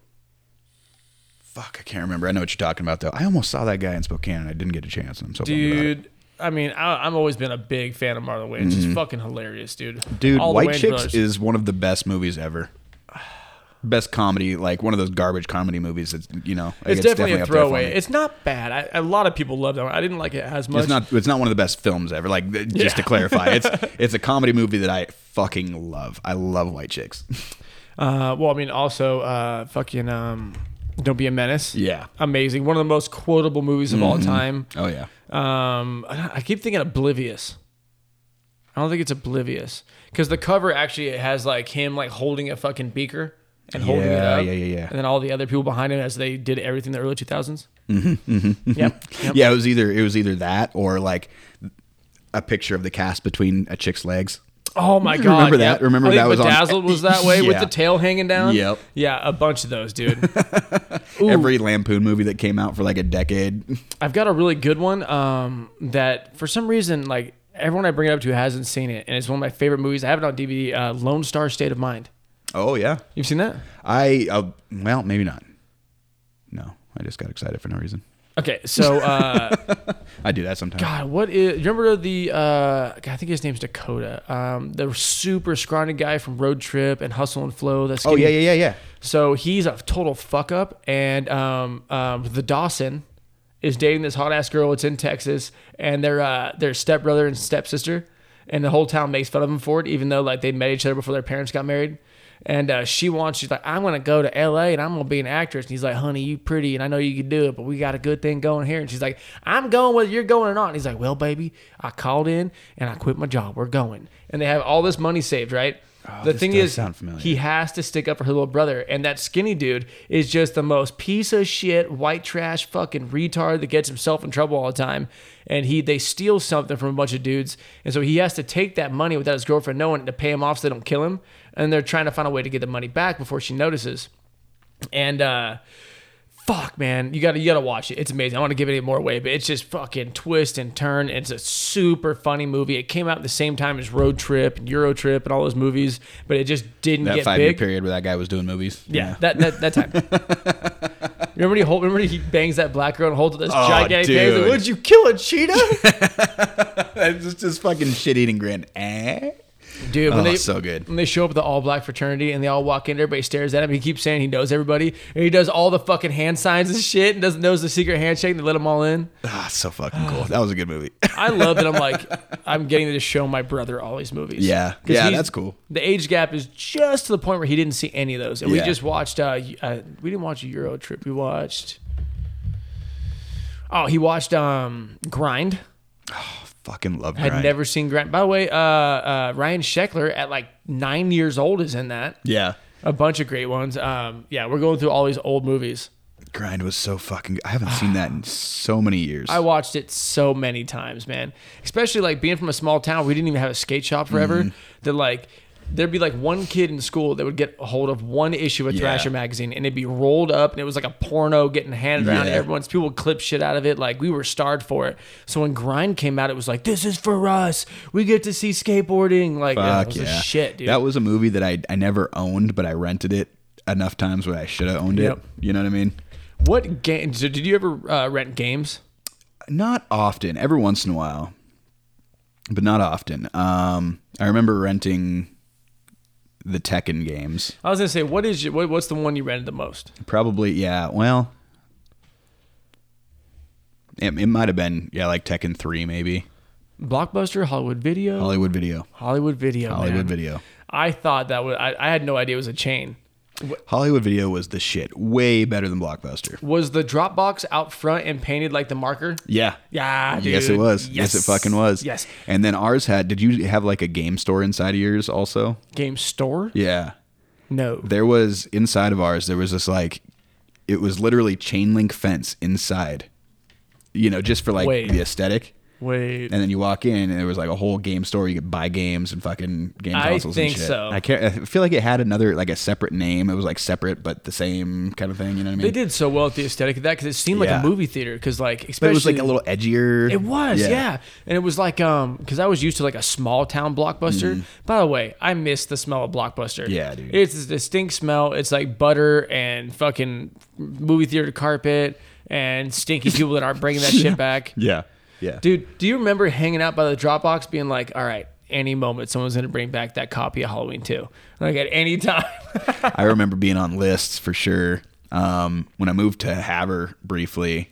Fuck, I can't remember. I know what you're talking about though. I almost saw that guy in Spokane. and I didn't get a chance. I'm so bummed about it. Dude, I mean, I, I've always been a big fan of Marlon Wayans. He's fucking hilarious, dude. Mm-hmm. Dude, All the White Wayans Chicks brothers. is one of the best movies ever. Best comedy, like one of those garbage comedy movies. That's you know, like, It's, definitely, a up there for throwaway. me. It's not bad. I, a lot of people love that one. I didn't like it as much. It's not. It's not one of the best films ever. Like th- just to clarify, it's it's a comedy movie that I fucking love. I love White Chicks. Uh, well, I mean, also, uh, fucking, um, Don't Be a Menace. Yeah. Amazing. One of the most quotable movies of all time. Oh yeah. Um, I I keep thinking Oblivious. I don't think it's Oblivious because the cover actually has like him like holding a fucking beaker and holding it Yeah, up. yeah, yeah, yeah. And then all the other people behind him as they did everything in the early 2000s. Mm-hmm, Yep. yep. Yeah, it was either it was either that or like a picture of the cast between a chick's legs. Oh my god! Remember that? yep. Remember I that was on- was that way with the tail hanging down. Yep. Yeah, a bunch of those, dude. Every Lampoon movie that came out for like a decade. I've got a really good one um, that for some reason, like everyone I bring it up to hasn't seen it, and it's one of my favorite movies. I have it on DVD. Uh, Lone Star State of Mind. Oh yeah. You've seen that? I uh, well maybe not. No, I just got excited for no reason. Okay, so uh, I do that sometimes. God, what is? Remember the? Uh, God, I think his name's Dakota. Um, the super scrawny guy from Road Trip and Hustle and Flow. That's Oh yeah, yeah, yeah, yeah. So he's a total fuck up, and um, um, the Dawson is dating this hot ass girl. It's in Texas, and they're uh, their stepbrother and stepsister, and the whole town makes fun of them for it, even though like they met each other before their parents got married. And uh, she wants, she's like, I'm gonna go to L.A. and I'm gonna be an actress. And he's like, Honey, you pretty, and I know you can do it, but we got a good thing going here. And she's like, I'm going whether you're going or not. And he's like, Well, baby, I called in and I quit my job. We're going. And they have all this money saved, right? the thing is, he has to stick up for her little brother, and that skinny dude is just the most piece of shit, white trash, fucking retard that gets himself in trouble all the time. And he they steal something from a bunch of dudes, and so he has to take that money without his girlfriend knowing to pay him off so they don't kill him. And they're trying to find a way to get the money back before she notices. And uh fuck man, you gotta you gotta watch it. It's amazing. I want to give it any more away, but it's just fucking twist and turn. It's a super funny movie. It came out at the same time as Road Trip and Euro Trip and all those movies, but it just didn't that get five year big. period where that guy was doing movies. Yeah, that that that time. remember when he hold, remember he bangs that black girl and holds this Oh, gigantic dude. Like, Would you kill a cheetah? it's just fucking shit eating grin. Eh? Dude, when Oh, they so good. when they show up at the all black fraternity and they all walk in, everybody stares at him. He keeps saying he knows everybody, and he does all the fucking hand signs and shit, and doesn't knows the secret handshake. And they let them all in. Ah, so fucking cool. That was a good movie. I love that. I'm like, I'm getting to show my brother all these movies. Yeah. Yeah, that's cool. The age gap is just to the point where he didn't see any of those, and we just watched. Uh, uh, we didn't watch Euro Trip. We watched. Oh, he watched um, Grind. fucking love Had Grind. never seen Grant. By the way, uh, uh, Ryan Sheckler at like nine years old is in that. Yeah. A bunch of great ones. Um, yeah, we're going through all these old movies. Grind was so fucking. I haven't seen that in so many years. I watched it so many times, man. Especially like being from a small town, we didn't even have a skate shop forever. Mm-hmm. That like there'd be like one kid in school that would get a hold of one issue of Yeah. Thrasher magazine, and it'd be rolled up, and it was like a porno getting handed around. Yeah. everyone's people would clip shit out of it. Like we were starved for it. So when Grind came out, it was like this is for us. We get to see skateboarding. Like Fuck was yeah. shit, dude. That was a movie that I I never owned, but I rented it enough times where I should have owned Yep. it. You know what I mean? what game? So did you ever uh, rent games? Not often. Every once in a while, but not often. Um, I remember renting the Tekken games. I was gonna say, what is your, what, what's the one you rented the most? Probably, yeah. Well, it, it might have been, yeah, like Tekken 3, maybe. Blockbuster, Hollywood Video, Hollywood Video. Hollywood Video, Hollywood man. Video. I thought that was. I, I had no idea it was a chain. Hollywood Video was the shit. Way better than Blockbuster. Was the Dropbox out front and painted like the marker? Yeah. Yeah, dude. Yes, it was. Yes. it fucking was. Yes. And then ours had, did you have like a game store inside of yours also? Game store? Yeah. No. There was, inside of ours, there was this like, it was literally chain link fence inside, you know, just for like Wait. the aesthetic. Wait. And then you walk in, and there was like a whole game store. You could buy games and fucking game I consoles think and shit. so. I can't. I feel like it had another like a separate name. It was like separate but the same kind of thing. You know what I mean? They did so well with the aesthetic of that because it seemed like Yeah. a movie theater. Because like, especially But it was like a little edgier. It was, yeah. And it was like, um, because I was used to like a small town blockbuster. By the way, I miss the smell of blockbuster. Mm-hmm. Yeah, dude. It's a distinct smell. It's like butter and fucking movie theater carpet and stinky people that aren't bringing that shit back. Yeah. Yeah. Dude, do you remember hanging out by the Dropbox being like, all right, any moment someone's going to bring back that copy of Halloween 2? Like at any time. I remember being on lists for sure. Um, when I moved to Havre briefly,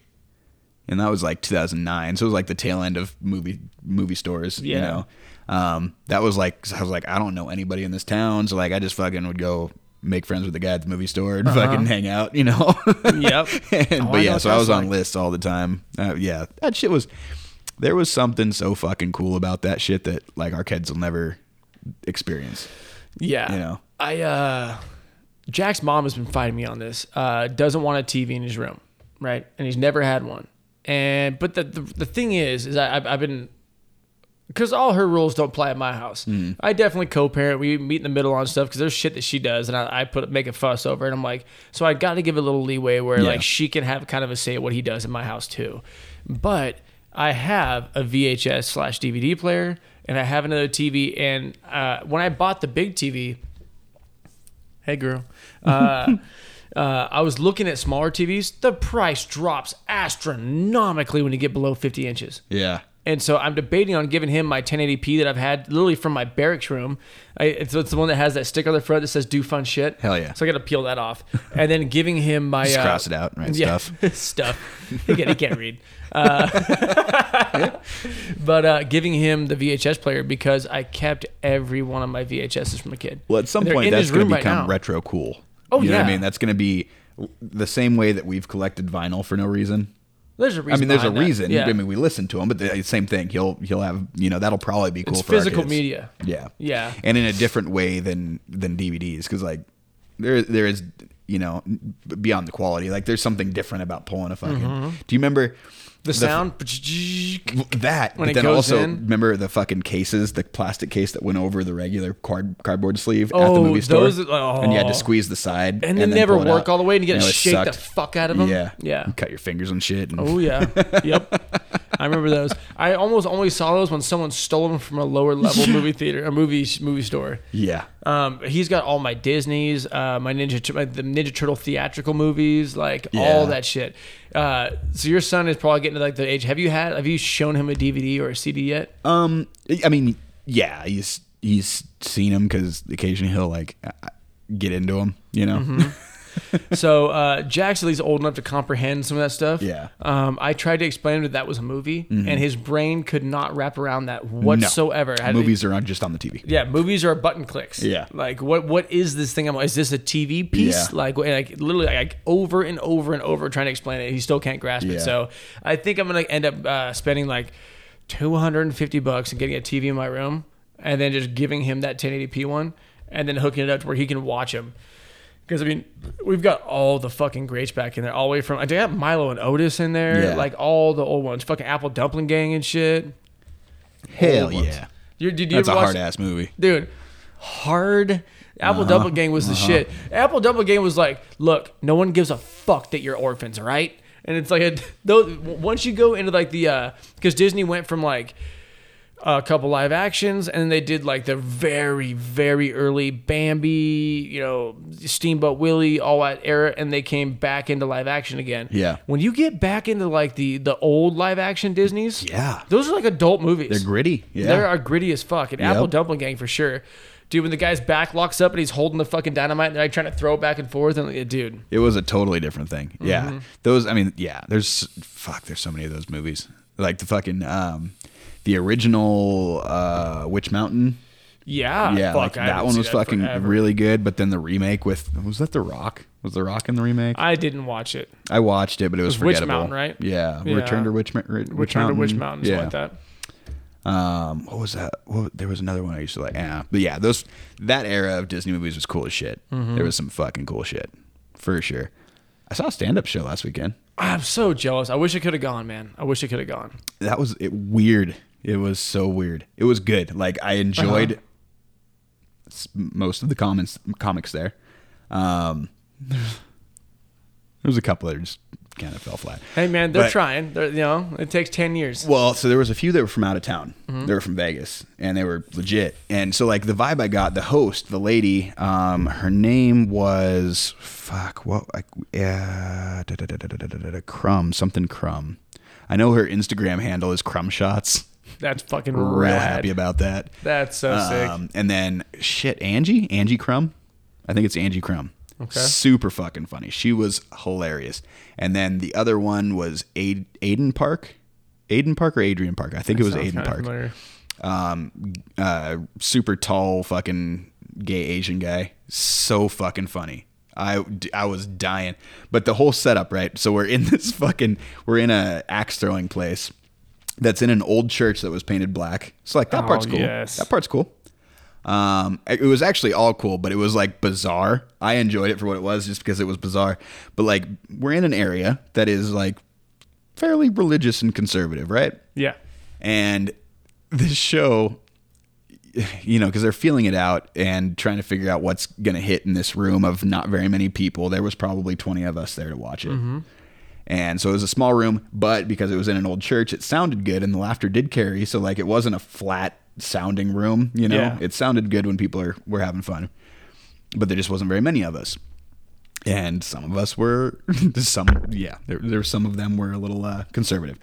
and that was like 2009. So it was like the tail end of movie movie stores. You Yeah. know, um, that was like 'cause I was like, I don't know anybody in this town, so like I just fucking would go make friends with the guy at the movie store and fucking hang out. You know. yep. and, Oh, but yeah, so I was on lists all the time. Uh, yeah, that shit was. There was something so fucking cool about that shit that like our kids will never experience. Yeah. You know. I uh Jack's mom has been fighting me on this. Uh doesn't want a TV in his room, right? And he's never had one. And but the the, the thing is is I I've, I've been because all her rules don't apply at my house. Mm. I definitely co-parent. We meet in the middle on stuff because there's shit that she does, and I, I put make a fuss over. it. And I'm like, so I got to give a little leeway where Yeah. like she can have kind of a say at what he does in my house too. But I have a VHS slash DVD player, and I have another TV. And uh, when I bought the big TV, hey girl, uh, uh, I was looking at smaller TVs. The price drops astronomically when you get below 50 inches. Yeah. And so I'm debating on giving him my 1080p that I've had literally from my barracks room. I, it's, it's the one that has that sticker on the front that says "Do fun shit." Hell yeah. So I got to peel that off, and then giving him my Just uh, cross it out, right? yeah, Stuff. stuff. He can't, he can't read. Uh, but uh, giving him the VHS player because I kept every one of my VHSs from a kid. Well, at some They're point, in that's going to become now. retro cool. Oh, you know what I mean? That's going to be the same way that we've collected vinyl for no reason. There's a reason. I mean, there's a that. reason. Yeah. I mean, we listen to him, but the same thing. He'll he'll have you know that'll probably be cool it's for physical media. Yeah, Yeah. and in a different way than than DVDs because like there there is you know beyond the quality like there's something different about pulling a fucking. Do you remember Mm-hmm. The sound. that? When but then also in? remember the fucking cases, the plastic case that went over the regular card cardboard sleeve at the Oh, movie store, those- and you had oh. to squeeze the side, and they then never work all the way, and you And got to shake the fuck out of them. Yeah, yeah. You cut your fingers and shit. And Oh yeah, yep. I remember those. I almost only saw those when someone stole them from a lower level movie theater, a movie movie store. yeah. Um, he's got all my Disney's, uh, my Ninja, my, the Ninja Turtle theatrical movies, like Yeah. all that shit. Uh, so your son is probably getting to like the age. Have you had? Have you shown him a DVD or a CD yet? Um, I mean, yeah, he's he's seen him because occasionally he'll like uh, get into him, you know. Mm-hmm. so uh, Jack's at least old enough to comprehend some of that stuff. Yeah. Um, I tried to explain to him that that was a movie, and his brain could not wrap around that No. whatsoever. To- Movies are on just on the TV. Yeah, movies are button clicks. Yeah. Like what what is this thing? I'm like, is this a TV piece? Yeah. Like like literally like over and over and over trying to explain it. He still can't grasp Yeah. it. So I think I'm gonna end up uh, spending like 250 bucks and getting a TV in my room, and then just giving him that 1080p one, and then hooking it up to where he can watch them. Because I mean, we've got all the fucking greats back in there, all the way from I got Milo and Otis in there, Yeah. like all the old ones, fucking Apple Dumpling Gang and shit. Hell Old ones. yeah, You, did you that's a ever watch- hard ass movie. dude hard apple Uh-huh. dumpling gang was the shit apple dumpling gang was like look no one gives a fuck that you're orphans all right and it's like a, though once you go into like the uh because disney went from like a couple live actions and then they did like the very very early bambi you know steamboat willie all that era and they came back into live action again Yeah. when you get back into like the the old live action disneys Yeah. those are like adult movies They're gritty. Yeah, they are gritty as fuck. And Apple Yep. Dumpling Gang for sure. Dude, when the guy's back locks up and he's holding the fucking dynamite and they're like trying to throw it back and forth, and like, dude, it was a totally different thing. Yeah, Mm-hmm. those. I mean, yeah. There's fuck. There's so many of those movies. Like the fucking um, the original uh, Witch Mountain. yeah, yeah, fuck, like that one was that fucking forever. really good. But then the remake with was that The Rock? Was The Rock in the remake? I, didn't watch it. I watched it, but it was, was Witch. Mountain, right? Yeah, Yeah. Return to Witch, Ma- Witch Return Mountain. to Witch Mountain, something like that. Um, what was that? What, there was another one I used to like. Yeah, but yeah, those that era of Disney movies was cool as shit. Mm-hmm. There was some fucking cool shit for sure. I saw a stand up show last weekend. I'm so jealous. I wish I could have gone, man. I wish I could have gone. That was it, weird. It was so weird. It was good. Like I enjoyed uh-huh. most of the comments comics there. Um, there was a couple that just kind of fell flat. Hey man, they're but, trying. They're, you know, it takes ten years. Well, so there was a few that were from out of town. Mm-hmm. They were from Vegas, and they were legit. And so like the vibe I got, the host, the lady, um, her name was fuck what, like yeah, crumb something crumb. I know her Instagram handle is crumb shots. That's fucking Real rad. happy about that. That's so sick. Um, and then shit, Angie, Angie Crumb. I think it's Angie Crumb. Okay. Super fucking funny. She was hilarious. And then the other one was Aid, Aiden Park. Aiden Park or Adrian Park? I think it was Aiden Park. familiar. Um, uh, super tall fucking gay Asian guy. So fucking funny. I, I was dying. But the whole setup, right? So we're in this fucking, we're in a axe throwing place that's in an old church that was painted black. So like that Oh, part's cool. yes. That part's cool. Um, it was actually all cool, but it was like bizarre. I enjoyed it for what it was, just because it was bizarre. But like, we're in an area that is like fairly religious and conservative, right? Yeah. And this show, you know, because they're feeling it out and trying to figure out what's going to hit in this room of not very many people. There was probably 20 of us there to watch it. And so it was a small room, but because it was in an old church, it sounded good and the laughter did carry. So like it wasn't a flat sounding room, you know. Yeah. It sounded good when people are were having fun. But there just wasn't very many of us. And some of us were some yeah, there there were some of them were a little uh, conservative.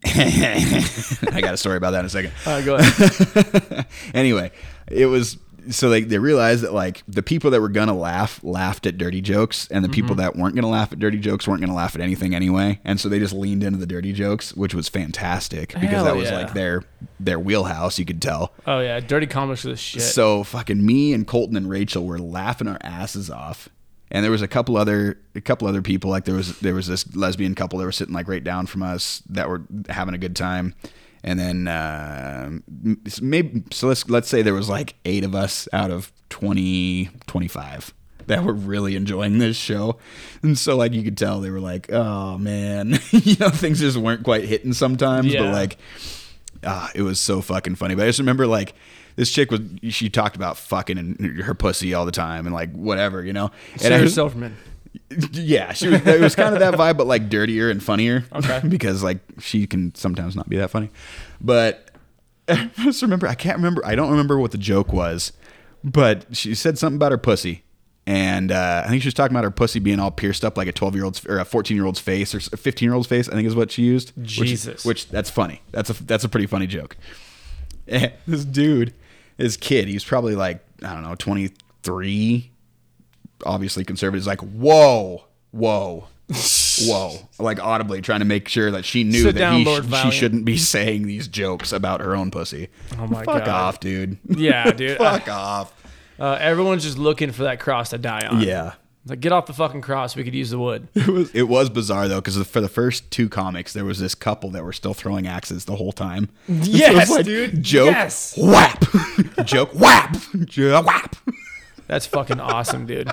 I got a story about that in a second Uh, go ahead. anyway, it was so like they realized that like the people that were gonna laugh laughed at dirty jokes, and the people Mm-hmm. that weren't gonna laugh at dirty jokes weren't gonna laugh at anything anyway. And so they just leaned into the dirty jokes, which was fantastic because Hell that was yeah. like their their wheelhouse. You could tell. oh, yeah. Dirty comics are the shit. So fucking me and Colton and Rachel were laughing our asses off. and there was a couple other a couple other people like there was there was this lesbian couple that were sitting like right down from us that were having a good time and then uh, maybe so let's let's say there was like eight of us out of 20 25 that were really enjoying this show and so like you could tell they were like oh man you know things just weren't quite hitting sometimes Yeah. but like ah, it was so fucking funny but i just remember like this chick was she talked about fucking and her pussy all the time and like whatever you know and I Sarah was- Silverman. Yeah, she was, it was kind of that vibe, but like dirtier and funnier. Okay. because like she can sometimes not be that funny. But I just remember, I can't remember, I don't remember what the joke was, but she said something about her pussy. And uh, I think she was talking about her pussy being all pierced up like a 12 year old's or a 14 year old's face or a 15 year old's face, I think is what she used. Which- Jesus. Which, that's funny. That's a, that's a pretty funny joke. And this dude, this kid, he was probably like, I don't know, 23, obviously conservative is like, whoa, whoa, whoa, like audibly trying to make sure that she knew Sit that down, he, Lord she Valiant. shouldn't be saying these jokes about her own pussy. Oh my Fuck God. off, dude. Yeah, dude. Fuck off. Uh, everyone's just looking for that cross to die on. Yeah. Like, get off the fucking cross. We could use the wood. It was it was bizarre though because for the first two comics there was this couple that were still throwing axes the whole time. Yes, dude. Joke, Yes. whap, joke, whap, joke, whap. That's fucking awesome, dude.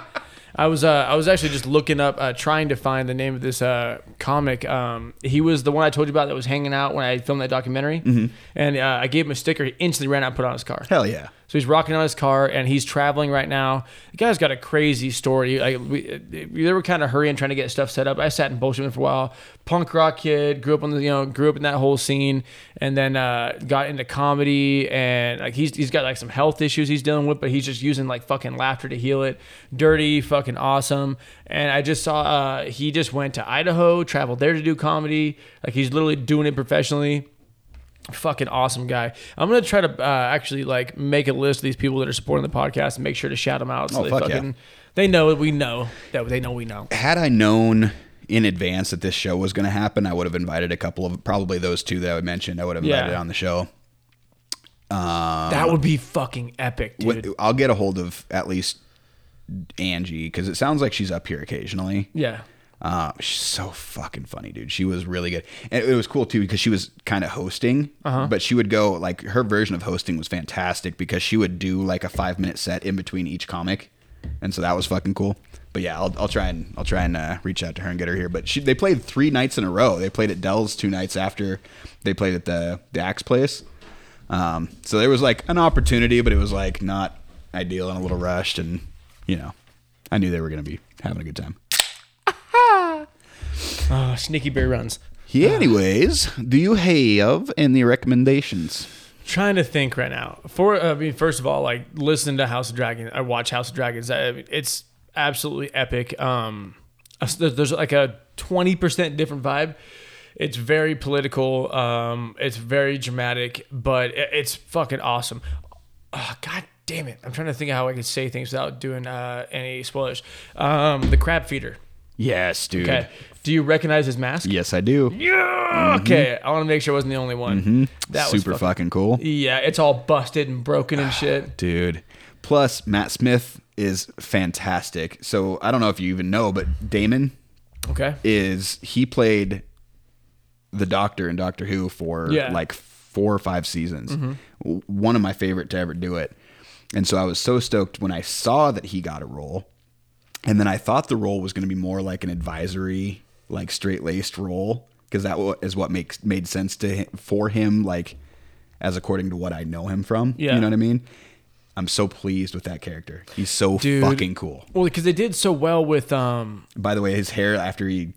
I was uh, I was actually just looking up, uh, trying to find the name of this uh, comic. Um, he was the one I told you about that was hanging out when I filmed that documentary, Mm-hmm. and uh, I gave him a sticker. He instantly ran out and put it on his car. Hell yeah. So he's rocking on his car and he's traveling right now. The guy's got a crazy story. Like we, they were kind of hurrying, trying to get stuff set up. I sat and bullshit for a while. Punk rock kid, grew up on the you know grew up in that whole scene, and then uh, got into comedy and like he's he's got like some health issues he's dealing with, but he's just using like fucking laughter to heal it. Dirty, fucking awesome. And I just saw uh, he just went to Idaho, traveled there to do comedy. Like he's literally doing it professionally fucking awesome guy. I'm gonna try to uh, actually like make a list of these people that are supporting the podcast and make sure to shout them out so Oh, they fuck yeah. fucking they know we know that they know we know. had I known in advance that this show was going to happen, I would have invited a couple of probably those two that I mentioned. I would have Yeah. invited on the show. that would be fucking epic, dude. I'll get a hold of at least Angie because it sounds like she's up here occasionally. yeah. Uh, she's so fucking funny, dude. She was really good, and it was cool too because she was kind of hosting, Uh-huh. but she would go like her version of hosting was fantastic because she would do like a five minute set in between each comic, and so that was fucking cool. But yeah, I'll, I'll try and I'll try and uh, reach out to her and get her here. But she they played three nights in a row. They played at Dell's two nights after they played at the the Axe Place. Um, so there was like an opportunity, but it was like not ideal and a little rushed, and you know, I knew they were gonna be having a good time. Oh, sneaky bear runs. Yeah, anyways, do you have any recommendations? Trying to think right now. For I mean, first of all, like listen to House of Dragons. I watch House of Dragons. I mean, it's absolutely epic. Um, there's like a twenty percent different vibe. It's very political. Um, it's very dramatic, but it- it's fucking awesome. Oh, God damn it! I'm trying to think of how I could say things without doing uh, any spoilers. Um, the crab feeder. Yes, dude. Okay. Do you recognize his mask? Yes, I do. Yeah. Mm-hmm. Okay. I want to make sure I wasn't the only one. Mm-hmm. That was Super fucking fucking cool. yeah, it's all busted and broken and ah, shit. Dude. Plus, Matt Smith is fantastic. So I don't know if you even know, but Daemon Okay. is he played the Doctor in Doctor Who for Yeah. like four or five seasons. Mm-hmm. W- One of my favorite to ever do it. And so I was so stoked when I saw that he got a role. And then I thought the role was going to be more like an advisory, like straight laced role, because that is what makes made sense to him, for him, like as according to what I know him from. Yeah. You know what I mean? I'm so pleased with that character. He's so Dude. fucking cool. Well, because they did so well with um. By the way, his hair after he,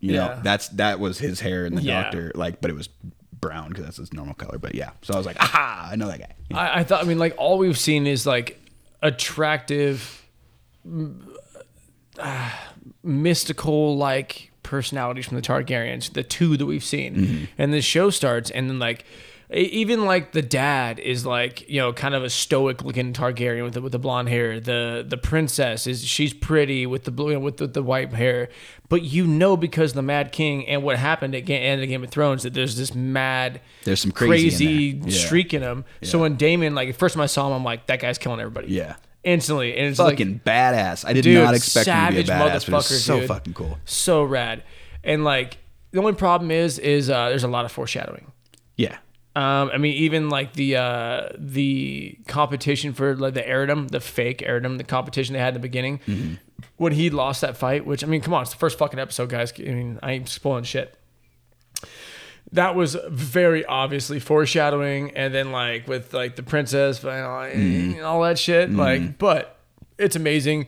you Yeah. know, that's that was his hair in the Yeah. doctor, like, but it was brown because that's his normal color. But yeah, so I was like, aha, I know that guy. Yeah. I, I thought. I mean, like all we've seen is like attractive, ah, mystical like personalities from the Targaryens. The two that we've seen, Mm-hmm. and the show starts, and then like. Even like the dad is like you know kind of a stoic looking Targaryen with the, with the blonde hair. The the princess is she's pretty with the blue with the, the white hair, but you know because the Mad King and what happened at Ga- end of Game of Thrones that there's this mad There's some crazy in crazy there. Yeah. streak in him. So when Daemon, like, the first time I saw him, I'm like, that guy's killing everybody. Yeah. Instantly, and it's like fucking badass. I did Dude, not expect him to be a savage badass, but it was so dude. fucking cool. so rad. And like the only problem is, is uh, there's a lot of foreshadowing. Yeah. Um, I mean, even like the uh, the competition for like the Aridum, the fake Aridum, the competition they had in the beginning, Mm-hmm. when he lost that fight. Which I mean, come on, it's the first fucking episode, guys. I mean, I ain't spoiling shit. That was very obviously foreshadowing, and then like with like the princess and all, Mm-hmm. and all that shit. Like, but it's amazing.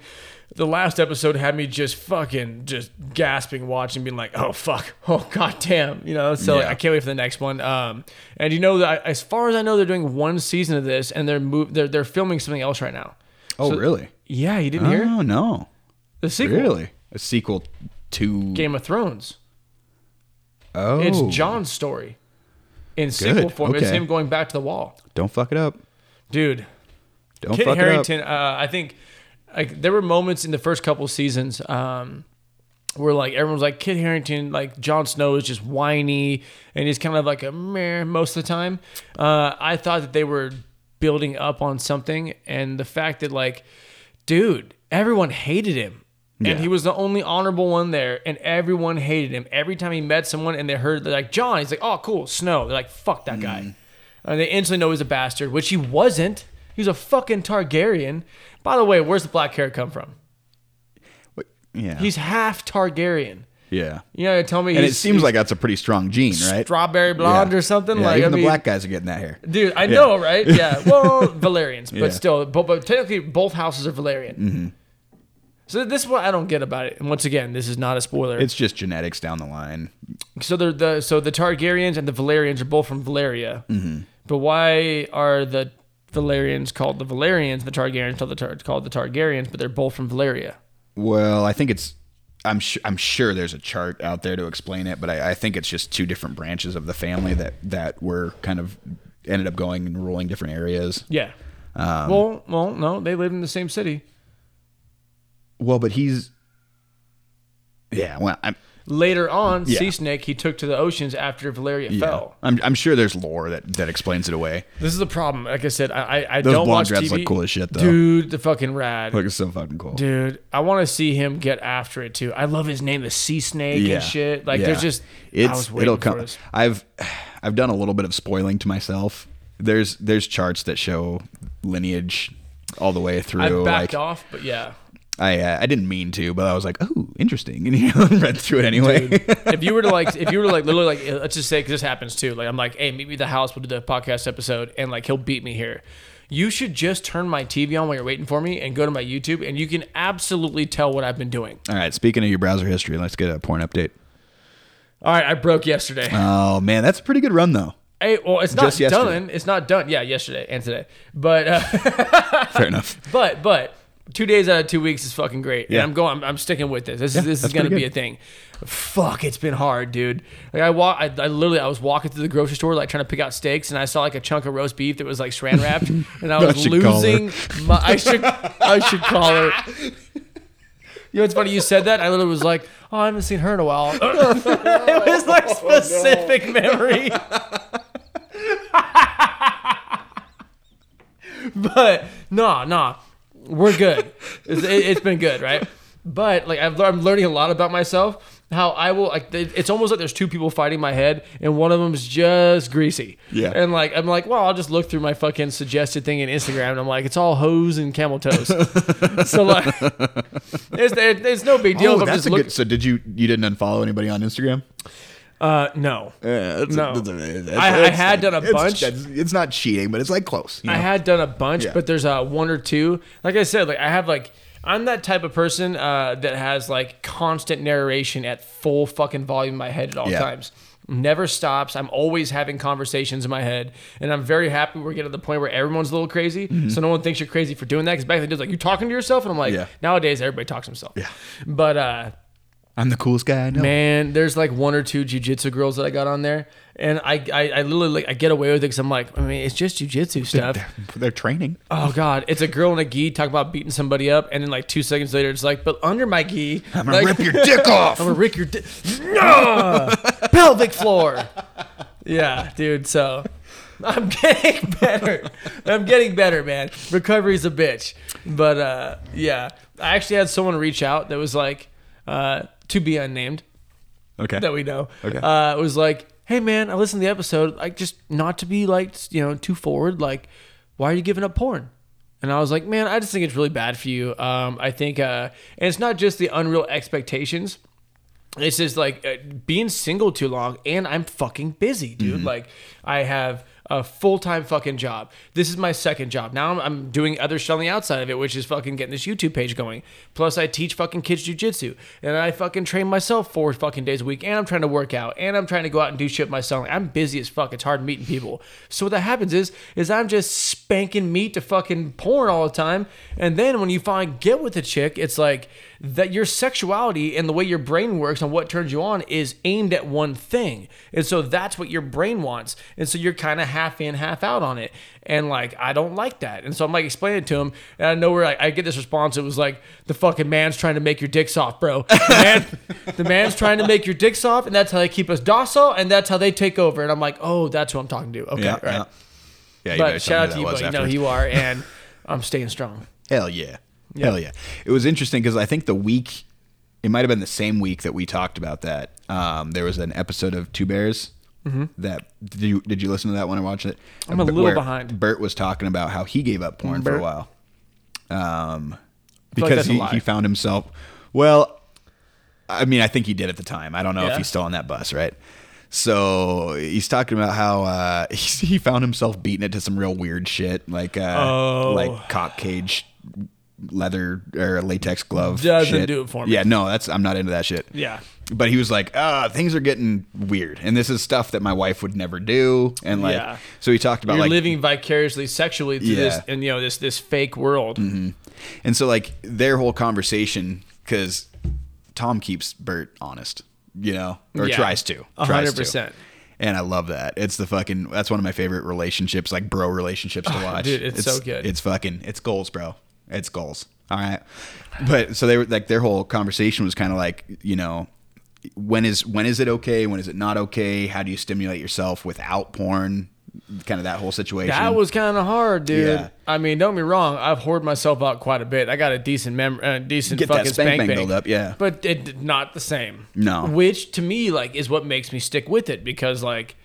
The last episode had me just fucking just gasping, watching, being like, "Oh fuck, oh god damn," you know. So like, I can't wait for the next one. Um, and you know that as far as I know, they're doing one season of this, and they're move they're they're filming something else right now. Oh, So- really? Yeah, you didn't hear Oh no. the sequel, Really? A sequel to Game of Thrones. Oh. It's Jon's story in sequel Good, form. It's okay. him going back to the wall, Don't fuck it up. dude. Don't Kit fuck Harington, uh, I think like there were moments in the first couple seasons um, where like everyone's like Kit Harington, like Jon Snow is just whiny and he's kind of like a meh most of the time. Uh, I thought that they were building up on something, and the fact that like, dude, everyone hated him. Yeah. And he was the only honorable one there, and everyone hated him. Every time he met someone and they heard, they're like, Jon, he's like, oh, cool, Snow. They're like, fuck that Mm. guy. And they instantly know he's a bastard, which he wasn't. He was a fucking Targaryen. By the way, where's the black hair come from? up. Yeah. He's half Targaryen. yeah. You know, tell me And it seems like that's a pretty strong gene, right? strawberry blonde Yeah. or something. Yeah, like even I the mean, black guys are getting that hair. dude, I know, right? Yeah. Well, Velaryons, but Yeah. still, but, but technically, both houses are Valyrian. Mm-hmm. So this is what I don't get about it. And once again, this is not a spoiler. It's just genetics down the line. so they're the so the Targaryens and the Velaryons are both from Valyria. Mm-hmm. But why are the Velaryons called the Velaryons, the Targaryens called the, Tar- called the Targaryens, but they're both from Valyria? Well, I think it's. I'm sure. I'm sure there's a chart out there to explain it, but I, I think it's just two different branches of the family that that were kind of ended up going and ruling different areas. Yeah. Um, well, well, no, they live in the same city. Well, but he's. Yeah. Well, I'm. Later on, Yeah. Sea Snake he took to the oceans after Valyria Yeah. fell. I'm. I'm sure there's lore that that explains it away. This is the problem. Like I said, I I, I Those don't watch TV. look cool as shit, though. Dude, the fucking rad. Look, it's so fucking cool. Dude, I want to see him get after it too. I love his name, the Sea Snake yeah. and shit. Like there's just it's it'll come. I've I've done a little bit of spoiling to myself. There's there's charts that show lineage all the way through. I backed like off, but yeah. I uh, I didn't mean to, but I was like, oh, interesting, and you know, read through it anyway. if you were to like, if you were to like, literally like, let's just say, because this happens too. Like, I'm like, hey, meet me at the house. We'll do the podcast episode, and like, he'll beat me here. You should just turn my TV on while you're waiting for me, and go to my YouTube, and you can absolutely tell what I've been doing. all right, speaking of your browser history, let's get a porn update. All right, I broke yesterday. Oh man, that's a pretty good run though. Hey, well, it's not done. It's not done. Yeah, yesterday and today. But uh, Fair enough. but but two days out of two weeks is fucking great. Yeah. And I'm going. I'm, I'm sticking with this. This Yeah, is this is gonna be a thing. Fuck, it's been hard, dude. Like I walk. I, I literally I was walking through the grocery store like trying to pick out steaks, and I saw like a chunk of roast beef that was like saran wrapped, and I I was her. losing. My, I should I should call her. You know, it's funny you said that. I literally was like, "Oh, I haven't seen her in a while." it was like specific memory. but no, no, we're good. It's, it, it's been good, right? But like I've, I'm learning a lot about myself. How I will like it's almost like there's two people fighting my head, and one of them's just greasy. Yeah. And like I'm like, well, I'll just look through my fucking suggested thing in Instagram, and I'm like, it's all hose and camel toes. so like, it's, it, it's no big deal. Oh, that's just a look- good. So did you you didn't unfollow anybody on Instagram? Uh, no. Yeah, that's No. I- I had done a it's, bunch. It's, it's not cheating, but it's like close. you I know? had done a bunch, Yeah. but there's uh, one or two. Like I said, like I have like I'm that type of person uh, that has like constant narration at full fucking volume in my head at all Yeah. times. Never stops. I'm always having conversations in my head, and I'm very happy we're getting to the point where everyone's a little crazy, so no one thinks you're crazy for doing that. Because back then, it was like you talking to yourself, and I'm like, Mm-hmm. Yeah. nowadays everybody talks to himself. Yeah. But uh, I'm the coolest guy I know. Man, there's like one or two jujitsu girls that I got on there, and I, I, I literally like I get away with it because I'm like, I mean, it's just jujitsu stuff. They're, they're training. Oh God, it's a girl in a gi talk about beating somebody up, and then like two seconds later, it's like, but under my gi, I'm gonna like, rip your dick off. I'm gonna rip your dick. no pelvic floor. Yeah, dude. So I'm getting better. I'm getting better, man. Recovery's a bitch. but uh, yeah, I actually had someone reach out that was like, uh, to be unnamed, Okay. that we know. Okay. Uh, it was like, hey man, I listened to the episode. Like, just not to be like, you know, too forward. Like, why are you giving up porn? And I was like, man, I just think it's really bad for you. Um, I think, uh, and it's not just the unreal expectations. It's just like uh, being single too long, and I'm fucking busy, dude. Like, I have a full time fucking job. This is my second job. Now I'm, I'm doing other shit on the outside of it, which is fucking getting this YouTube page going. Plus, I teach fucking kids jujitsu, and I fucking train myself four fucking days a week, and I'm trying to work out, and I'm trying to go out and do shit myself. I'm busy as fuck. It's hard meeting people. So what that happens is, is I'm just spanking meat to fucking porn all the time, and then when you finally get with a chick, it's like that your sexuality and the way your brain works and what turns you on is aimed at one thing. And so that's what your brain wants. And so you're kind of half in, half out on it. And like, I don't like that. And so I'm like explaining it to him. And I know where I, I get this response. It was like, the fucking man's trying to make your dick soft, bro. The, man, the man's trying to make your dick soft. And that's how they keep us docile. And that's how they take over. And I'm like, oh, that's who I'm talking to. Okay. yeah, right. yeah. Yeah, you But shout out to you, buddy. No, afterwards. you are. And I'm staying strong. Hell yeah. Hell yeah. It was interesting because I think the week, it might have been the same week that we talked about that. Um, there was an episode of Two Bears. That did you did you listen to that when I watched it? Mm-hmm. I'm a little behind. Bert was talking about how he gave up porn for a while, um, feel like because he, he found himself. Well, I mean, I think he did at the time. I don't know if he's still on that bus, right? So he's talking about how uh, he, he found himself beating it to some real weird shit, like uh, Oh. like cock cage leather or latex glove. Doesn't shit. do it for me. Yeah, no, that's I'm not into that shit. Yeah. But he was like, ah, things are getting weird, and this is stuff that my wife would never do, and like, Yeah. so he talked about You're like living vicariously sexually through this, and you know this this fake world. And so like their whole conversation, because Tom keeps Bert honest, you know, or Yeah. tries to, A hundred percent. And I love that. It's the fucking. That's one of my favorite relationships, like bro relationships to watch. dude, it's so good. It's fucking. It's goals, bro. It's goals. All right. But so they were like their whole conversation was kind of like you know when is when is it okay? When is it not okay? How do you stimulate yourself without porn? Kind of that whole situation. That was kind of hard, dude. Yeah. I mean, don't get me wrong. I've hoarded myself out quite a bit. I got a decent mem, uh, decent Get that fucking spank spank, bang build up, yeah. But it not the same. No. Which to me, like, is what makes me stick with it because, like,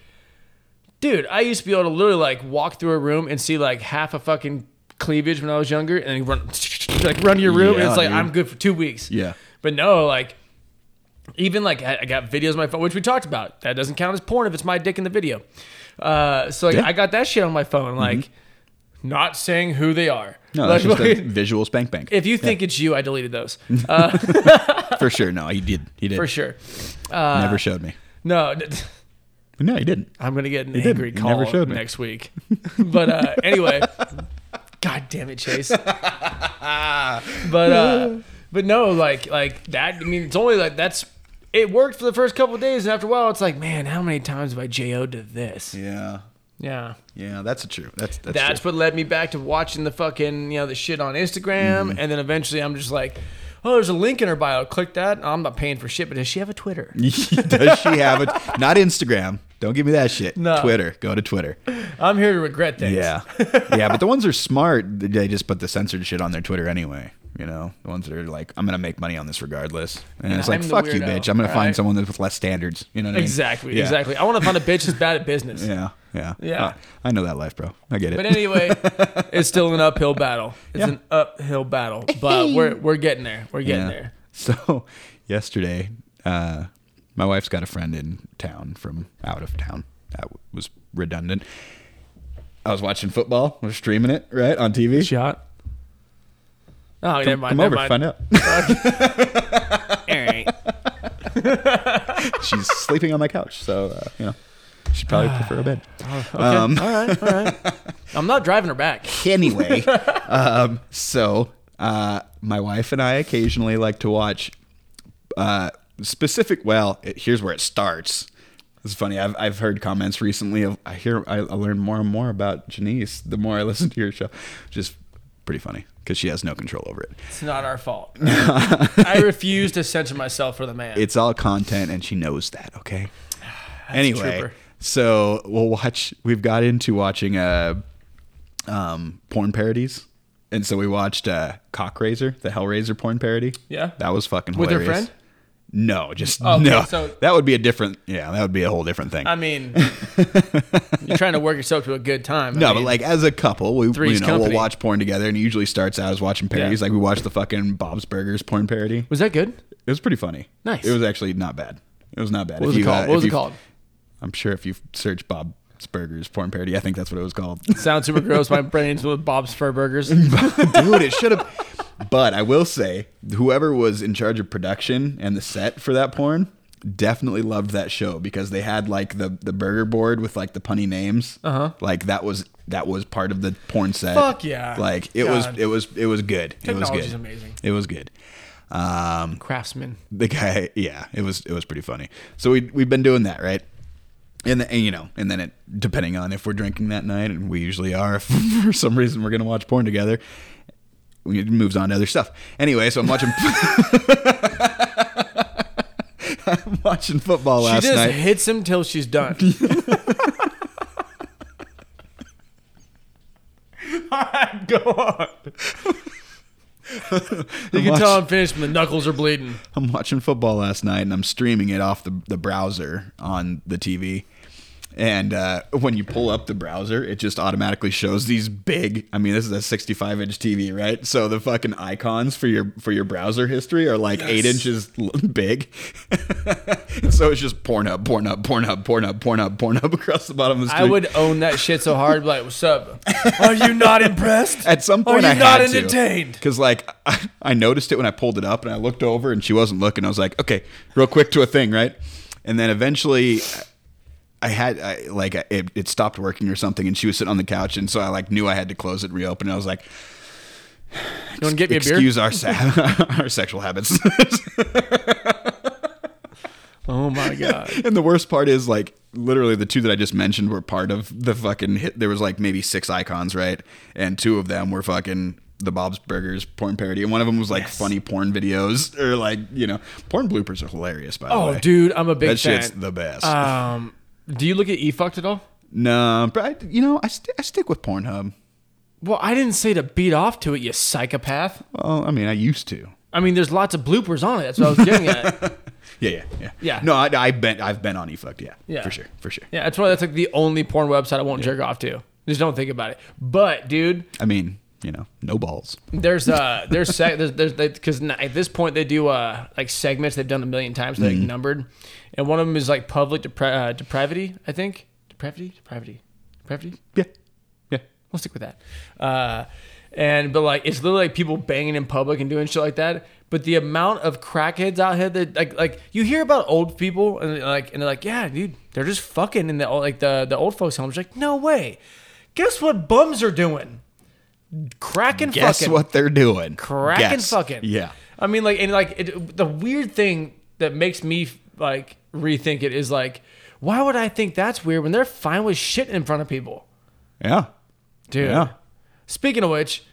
dude, I used to be able to literally like walk through a room and see like half a fucking cleavage when I was younger, and then run like run to your room, and it's like dude. I'm good for two weeks. Yeah. But no, like even like I got videos on my phone, which we talked about. That doesn't count as porn if it's my dick in the video. Uh, so like, Yeah. Mm-hmm. I got that shit on my phone, like not saying who they are. No, like, that's just a visual spank bang. if you think it's you, I deleted those for sure. No, he did. He did. for sure. Uh, Never showed me. No, No, he didn't. I'm gonna get an didn't. angry call never showed me. next week. but uh, anyway, God damn it, Chase. but uh, but no, like like that. I mean, it's only like that's. It worked for the first couple of days, and after a while, it's like, man, how many times have I JO'd to this? Yeah. Yeah. Yeah, that's a true. That's that's, That's true. what led me back to watching the fucking, you know, the shit on Instagram. Mm-hmm. And then eventually I'm just like, oh, there's a link in her bio. Click that. I'm not paying for shit, but does she have a Twitter? Does she have it? Not Instagram. Don't give me that shit. No. Twitter. Go to Twitter. I'm here to regret things. Yeah. yeah, but the ones that are smart, they just put the censored shit on their Twitter anyway. You know, the ones that are like, I'm gonna make money on this regardless, and it's like, I'm fuck you, bitch. I'm gonna find someone with less standards. You know what I mean? Exactly. Yeah. Exactly. I want to find a bitch that's bad at business. Yeah, yeah, Yeah. Uh, I know that life, bro. I get it. But anyway, it's still an uphill battle. It's Yeah. an uphill battle, but we're we're getting there. We're getting Yeah. there. So yesterday, uh, my wife's got a friend in town from out of town. That was redundant. I was watching football. We're streaming it right on TV. Shot. Oh, never mind. Come never over, mind. find out. All right. She's sleeping on my couch, so uh, you know she'd probably prefer a bed. Okay. Um, all right. All right. I'm not driving her back. anyway, um, so uh, my wife and I occasionally like to watch uh, specific. Well, it, here's where it starts. It's funny. I've I've heard comments recently. Of, I hear I, I learn more and more about Janice the more I listen to your show, which is pretty funny because she has no control over it. It's not our fault. I refuse to censor myself for the man. It's all content, and she knows that. Okay. anyway, so we'll watch. We've got into watching uh, um, porn parodies, and so we watched uh, Cockraiser, the Hellraiser porn parody. Yeah. that was fucking With hilarious. friend? No, just okay, no. so- that would be a different. Yeah, that would be a whole different thing. I mean, you're trying to work yourself to a good time. I no, mean, but like as a couple, we you know company. we'll watch porn together, and it usually starts out as watching parodies. Yeah. Like we watched the fucking Bob's Burgers porn parody. was that good? It was pretty funny. Nice. It was actually not bad. It was not bad. What was If it you, called? uh, what was it you- called? I'm sure if you search Bob's Burgers porn parody, I think that's what it was called. Sounds super gross. My brain's with Bob's Fur Burgers. Dude, it should have. But I will say, whoever was in charge of production and the set for that porn definitely loved that show because they had like the the burger board with like the punny names. Uh-huh. Like that was that was part of the porn set. Fuck yeah. Like it God. was it was it was good. It was Technology's good. amazing. It was good. Um, Craftsman. the guy yeah it was it was pretty funny so we we've been doing that right and, the, and you know and then it depending on if we're drinking that night and we usually are if for some reason we're gonna watch porn together it moves on to other stuff anyway so i'm watching i'm watching football She last just night hits him till she's done. All right, Go on. you can Watch- tell I'm finished when the knuckles are bleeding. I'm watching football last night and I'm streaming it off the, the browser on the TV. And uh, when you pull up the browser, it just automatically shows these big. I mean, this is a 65 inch TV, right? So the fucking icons for your for your browser history are like eight inches big. so it's just porn up, porn up, porn up, porn up, porn up, porn up across the bottom of the screen. I would own that shit so hard. Like, what's up? Are you not impressed? At some Are point, you I not had entertained? Because like I, I noticed it when I pulled it up, and I looked over, and she wasn't looking. I was like, okay, real quick to a thing, right? And then eventually, I had I, like it, it stopped working or something, and she was sitting on the couch, and so I like knew I had to close it, and reopen. it. I was like, You want to get me a beer? excuse our sa- our sexual habits. Oh my god. and the worst part is like literally the two that I just mentioned were part of the fucking hit. There was like maybe six icons, right? And two of them were fucking the Bob's Burgers porn parody, and one of them was like Yes. funny porn videos or like you know porn bloopers are hilarious. By the Oh, way, oh dude, I'm a big that fan. shit's the best. Um, do you look at eFukt at all? no, but I, you know I, st- I stick with Pornhub. Well, I didn't say to beat off to it, you psychopath. Well, I mean I used to. I mean, there's lots of bloopers on it. That's what I was getting at. Yeah, yeah, yeah. Yeah. No, I, I've been I've been on eFukt. Yeah, Yeah. for sure, for sure. Yeah, that's why that's like the only porn website I won't jerk off to. Just don't think about it. But dude, I mean, you know, no balls. there's uh there's seg- there's there's because at this point they do uh like segments they've done a million times they're like numbered, and one of them is like public depra- uh, depravity I think depravity depravity depravity Yeah, yeah. We'll stick with that. Uh, and but like it's literally like people banging in public and doing shit like that. But the amount of crackheads out here that like like you hear about old people and like and they're like yeah dude they're just fucking in the like the the old folks homes like no way. Guess what bums are doing? Cracking Guess fucking what they're doing? cracking Guess. fucking. Yeah. I mean, like, and like it, the weird thing that makes me like rethink it is like, why would I think that's weird when they're fine with shit in front of people, Yeah. dude? Yeah. Speaking of which,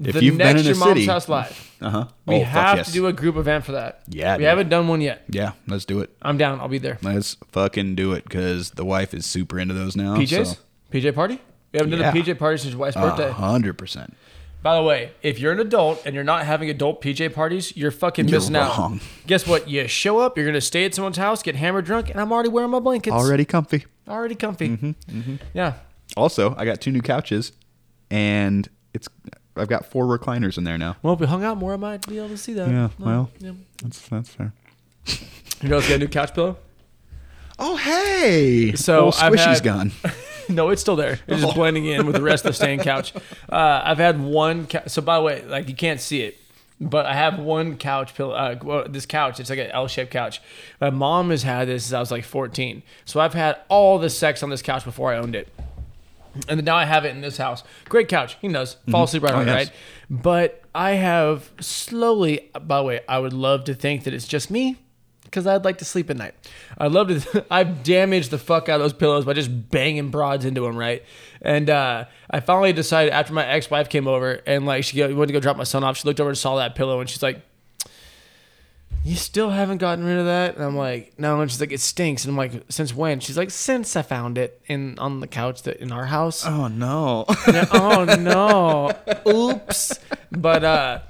If the you've been next in a your mom's city- house live, Uh huh. we have to do a group event for that. Yeah, we dude. haven't done one yet. Yeah, let's do it. I'm down. I'll be there. Let's fucking do it because the wife is super into those now. PJs, PJ party. We haven't Yeah. done a PJ party since your wife's birthday. Hundred percent. By the way, if you're an adult and you're not having adult PJ parties, you're fucking You're missing wrong. out. Guess what? You show up, you're gonna stay at someone's house, get hammered drunk, and I'm already wearing my blankets. Already comfy. Already comfy. Mm-hmm, Yeah. Also, I got two new couches, and it's I've got four recliners in there now. Well, if we hung out more, I might be able to see that. Yeah, well. yeah. That's that's fair. You know, it's got a new couch pillow. Oh hey! So Old squishy's had- gone. no, it's still there. It's just Oh. blending in with the rest of the stained couch. Uh, I've had one. Ca- so by the way, like you can't see it, but I have one couch pillow. Uh, well, this couch, it's like an L-shaped couch. My mom has had this since I was like 14. So I've had all the sex on this couch before I owned it. And then now I have it in this house. Great couch. He knows. Fall asleep right Oh, away, yes. right? But I have slowly, by the way, I would love to think that it's just me because I'd like to sleep at night. I'd love to, I've damaged the fuck out of those pillows by just banging broads into them, right? And uh, I finally decided after my ex wife came over and like she went to go drop my son off, she looked over and saw that pillow and she's like, you still haven't gotten rid of that? And I'm like, no. And she's like, it stinks. And I'm like, since when? She's like, since I found it in on the couch that in our house. Oh no. Oh no. Oops. But uh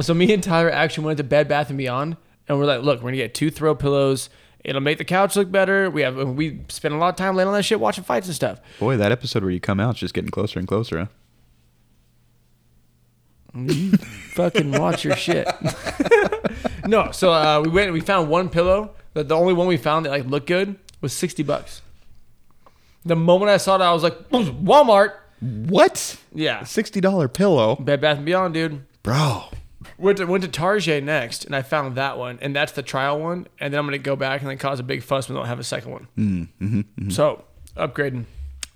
so me and Tyler actually went to Bed Bath and Beyond and we're like, look, we're gonna get two throw pillows. It'll make the couch look better. We have we spend a lot of time laying on that shit watching fights and stuff. Boy, that episode where you come out is just getting closer and closer, huh? Fucking watch your shit. no, so uh, we went and we found one pillow. The, the only one we found that like looked good was sixty bucks. The moment I saw that, I was like, Walmart. What? Yeah, Sixty dollar pillow, Bed Bath and Beyond, dude. bro. Went to went to Target next, and I found that one, and that's the trial one. And then I'm gonna go back and then cause a big fuss when they don't have a second one. Mm, mm-hmm, So upgrading.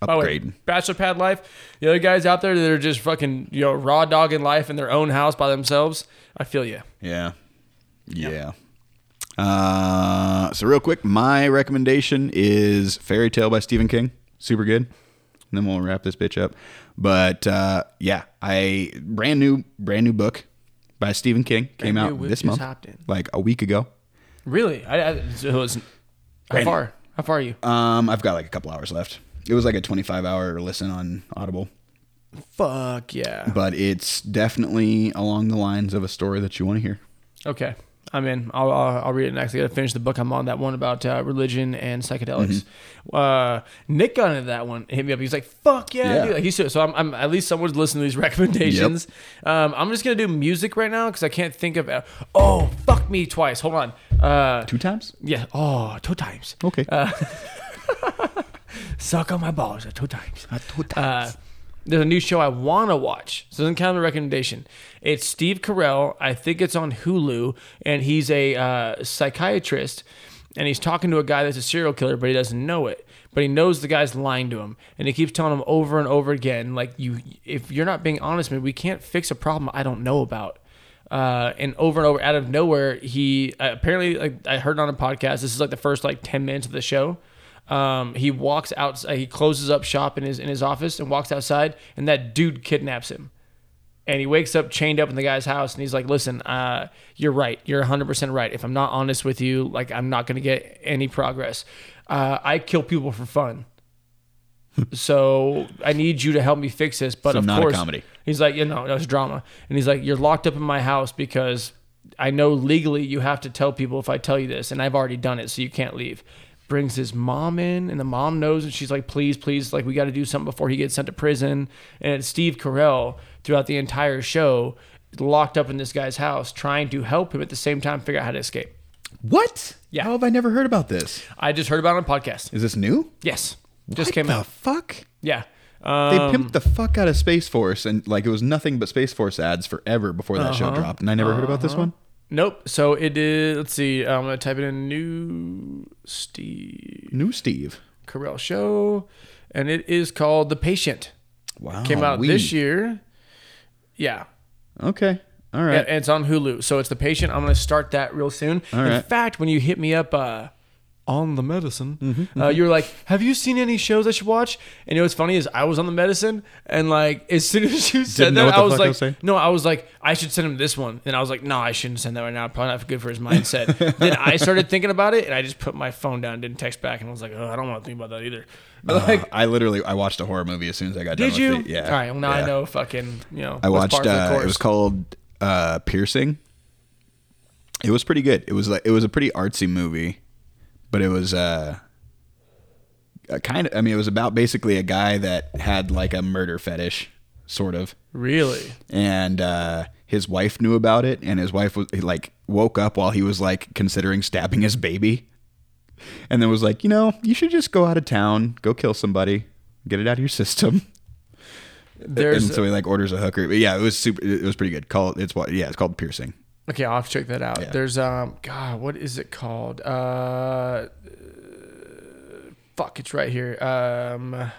The way, Upgrading. Bachelor pad life. The other guys out there that are just fucking you know raw dogging life in their own house by themselves. I feel you. Yeah. Yeah. Uh, so real quick, my recommendation is Fairy Tale by Stephen King. Super good. And then we'll wrap this bitch up. But uh, yeah, I brand new brand new book by Stephen King came out this month, like a week ago. Really? I, I so it was. How far? How far are you? Um, I've got like a couple hours left. It was like a 25 hour listen on Audible, Fuck yeah. but it's definitely along the lines of a story that you want to hear. Okay. I'm in. I'll, I'll, I'll read it next. I got to finish the book I'm on. That one about uh, religion and psychedelics. Uh, Nick got into that one. Hit me up. He's like, "Fuck yeah!" Yeah. dude." Like, he's so. so I'm, I'm at least someone's listening to these recommendations. Um, I'm just gonna do music right now because I can't think of. oh, fuck me twice. Hold on. Uh, Two times? yeah. Oh, two times. Okay. Suck on my balls two times. two Uh, there's a new show I want to watch. So doesn't count the recommendation. It's Steve Carell. I think it's on Hulu, and he's a uh, psychiatrist, and he's talking to a guy that's a serial killer, but he doesn't know it. But he knows the guy's lying to him, and he keeps telling him over and over again, like you, if you're not being honest, man, we can't fix a problem I don't know about. Uh, and over and over, out of nowhere, he uh, apparently like I heard on a podcast. This is like the first like ten minutes of the show. Um, he walks out. He closes up shop in his in his office and walks outside, and that dude kidnaps him. And he wakes up chained up in the guy's house, and he's like, "Listen, uh, you're right. You're 100 percent right. If I'm not honest with you, like I'm not gonna get any progress. Uh, I kill people for fun." so I need you to help me fix this. But So of course, comedy. he's like, you know, no, it's drama. And he's like, you're locked up in my house because I know legally you have to tell people if I tell you this, and I've already done it, so you can't leave. Brings his mom in, and the mom knows, and she's like, please, please, like we got to do something before he gets sent to prison. And it's Steve Carell throughout the entire show, locked up in this guy's house, trying to help him at the same time figure out how to escape. What? Yeah. How have I never heard about this? I just heard about it on a podcast. Is this new? Yes, just What came the out. Fuck. Yeah. They Um, pimped the fuck out of Space Force, and like it was nothing but Space Force ads forever before that show Uh-huh. dropped. And I never heard about this one. Nope. So it is. Let's see. I'm gonna type it in. New Steve New Steve. Carell show, and it is called The Patient. Wow. It Came out we- this year. Yeah. Okay. All right. And it's on Hulu. So it's The Patient. I'm gonna start that real soon. All in right. fact, when you hit me up. uh on the medicine, Mm-hmm, uh, you were like, "Have you seen any shows I should watch?" And you know what's funny is I was on the medicine, and like as soon as you said Didn't that, I was fuck I like, was "No," I was like, "I should send him this one," and I was like, "No, I shouldn't send that right now. Probably not good for his mindset." then I started thinking about it, and I just put my phone down, didn't text back, and I was like, "Oh, I don't want to think about that either." But Uh, like, I literally I watched a horror movie as soon as I got done did you? with it. Yeah. All right. Well, now Yeah. I know. Fucking, you know. I watched. par for the Uh, it was called uh, Piercing. It was pretty good. It was like it was a pretty artsy movie, but it was uh, a kind of. I mean, it was about basically a guy that had like a murder fetish, sort of, really. and uh, his wife knew about it, and his wife was like woke up while he was like considering stabbing his baby, and then was like, you know, you should just go out of town, go kill somebody, get it out of your system. There's and so he like orders a hooker. But yeah, it was super. It was pretty good. Call it. it's what? Yeah, it's called piercing. Okay, I'll have to check that out. Yeah. There's um God, what is it called? Uh fuck, it's right here. Um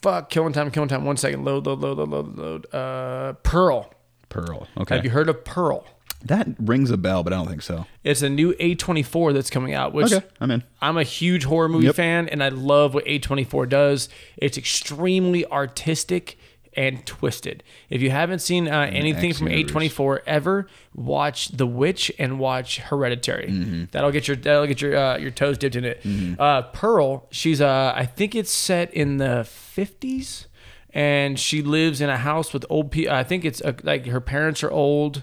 fuck, killing time, killing time. One second. Load, load, load, load, load, load. Uh Pearl. Pearl. Okay, Have you heard of Pearl? that rings a bell, but I don't think so. It's a new A24 that's coming out, which Okay, I'm in. I'm a huge horror movie Yep. fan and I love what A24 does. It's extremely artistic and Twisted. If you haven't seen uh, anything X from universe. A24 ever, watch The Witch and watch Hereditary. Mm-hmm. That'll get your that'll get your uh, your toes dipped in it. Uh, Pearl, she's uh I think it's set in the 50s and she lives in a house with old people. I think it's uh like her parents are old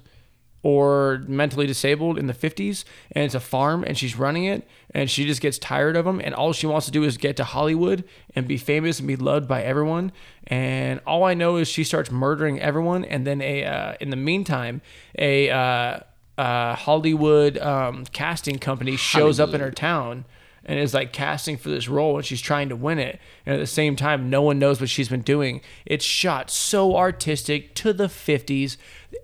or mentally disabled in the 50s and it's a farm and she's running it and she just gets tired of them and all she wants to do is get to Hollywood and be famous and be loved by everyone. And all I know is she starts murdering everyone and then a uh, in the meantime a uh, uh, Hollywood um, casting company shows up in her town and is like casting for this role and she's trying to win it. And at the same time no one knows what she's been doing. It's shot so artistic to the 50s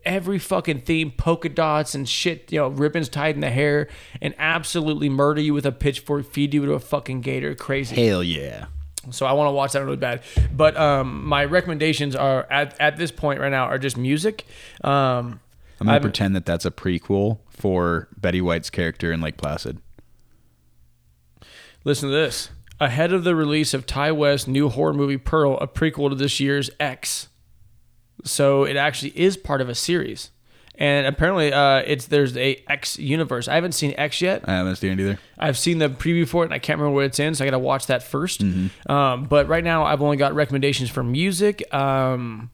every fucking theme polka dots and shit you know ribbons tied in the hair and absolutely murder you with a pitchfork feed you to a fucking gator crazy Hell yeah. so I want to watch that really bad. But um, my recommendations are at, at this point right now are just music. Um, I'm gonna pretend that that's a prequel for Betty White's character in Lake Placid. listen to this. Ahead of the release of Ti West's new horror movie Pearl, a prequel to this year's X. So it actually is part of a series. And apparently, uh, it's there's a X universe. I haven't seen X yet. I haven't seen it either. I've seen the preview for it and I can't remember what it's in, so I got to watch that 1st Um, but right now, I've only got recommendations for music. Um,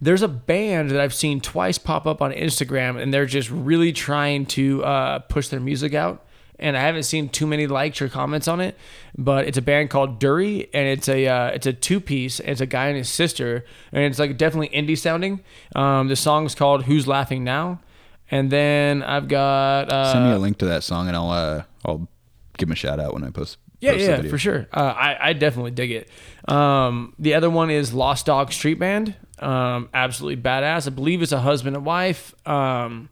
there's a band that I've seen twice pop up on Instagram, and they're just really trying to uh, push their music out. And I haven't seen too many likes or comments on it, but it's a band called Dury, and it's a uh, it's a two piece. It's a guy and his sister, and it's like definitely indie sounding. Um, the song's called "Who's Laughing Now," and then I've got uh, Send me a link to that song and I'll uh, I'll give him a shout out when I post. Yeah, post yeah, for sure. Uh, I, I definitely dig it. Um, the other one is Lost Dog Street Band. Um, absolutely badass. I believe it's a husband and wife. Um,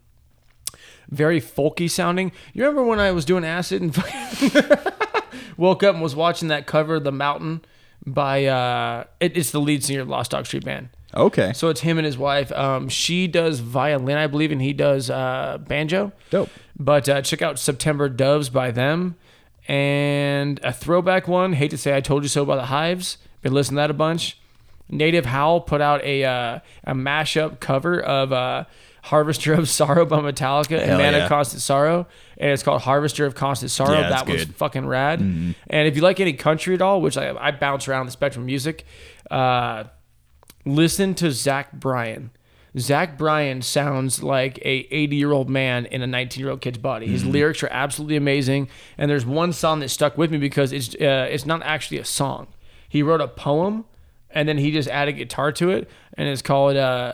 very folky sounding. You remember when I was doing acid and woke up and was watching that cover, The Mountain, by uh, it, it's the lead singer of Lost Dog Street Band. Okay. So it's him and his wife. Um, she does violin, I believe, and he does uh, banjo. Dope. But uh, check out September Doves by them. And a throwback one, Hate to Say I Told You So by the Hives. Been listening to that a bunch. Native Howl put out a uh, a mashup cover of uh, Harvester of Sorrow by Metallica and Hell Man yeah. of Constant Sorrow. And it's called Harvester of Constant Sorrow. Yeah, that's that was good. fucking rad. And if you like any country at all, which I, I bounce around the spectrum of music, uh, listen to Zach Bryan. Zach Bryan sounds like a 80 year old man in a 19 year old kid's body. His lyrics are absolutely amazing, and there's one song that stuck with me because it's uh, it's not actually a song. He wrote a poem, and then he just added guitar to it, and it's called uh,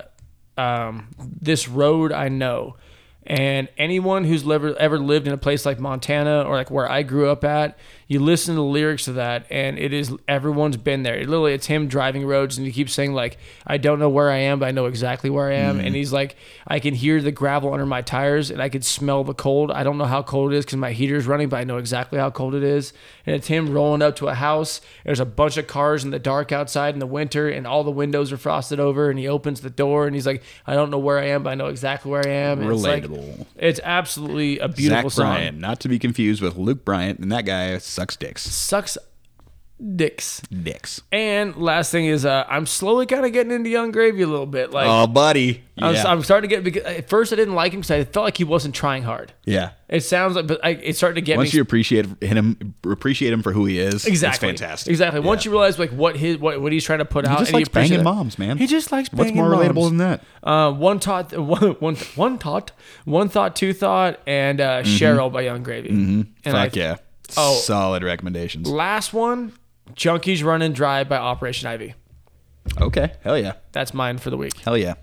um, "This Road I Know." And anyone who's ever ever lived in a place like Montana or like where I grew up at, you listen to the lyrics to that, and it is everyone's been there. It literally, it's him driving roads, and he keeps saying like, "I don't know where I am, but I know exactly where I am." Mm-hmm. And he's like, "I can hear the gravel under my tires, and I can smell the cold. I don't know how cold it is because my heater's running, but I know exactly how cold it is." And it's him rolling up to a house. There's a bunch of cars in the dark outside in the winter, and all the windows are frosted over. And he opens the door, and he's like, "I don't know where I am, but I know exactly where I am." And it's like- Relatable. it's absolutely a beautiful Zach song. Bryan, not to be confused with Luke Bryan, and that guy sucks dicks. Sucks dicks. Dicks. And last thing is, uh, I'm slowly kind of getting into Yung Gravy a little bit. Like, Oh, buddy. I'm, Yeah. I'm starting to get. Because at first, I didn't like him because I felt like he wasn't trying hard. yeah. It sounds like, but I, it's starting to get Once me. you appreciate him, appreciate him for who he is. Exactly. It's fantastic. Exactly. Once you realize like what his what, what he's trying to put out, just likes banging that. moms, man. He just likes What's more moms. relatable than that? Uh, one thought, one, one, one thought, one thought, two thought, and uh, Cheryl by Yung Gravy. Mm-hmm. And Fuck I- yeah. Oh. Solid recommendations. Last one, Junkies Running Dry by Operation Ivy. Okay. Hell yeah. That's mine for the week. Hell yeah.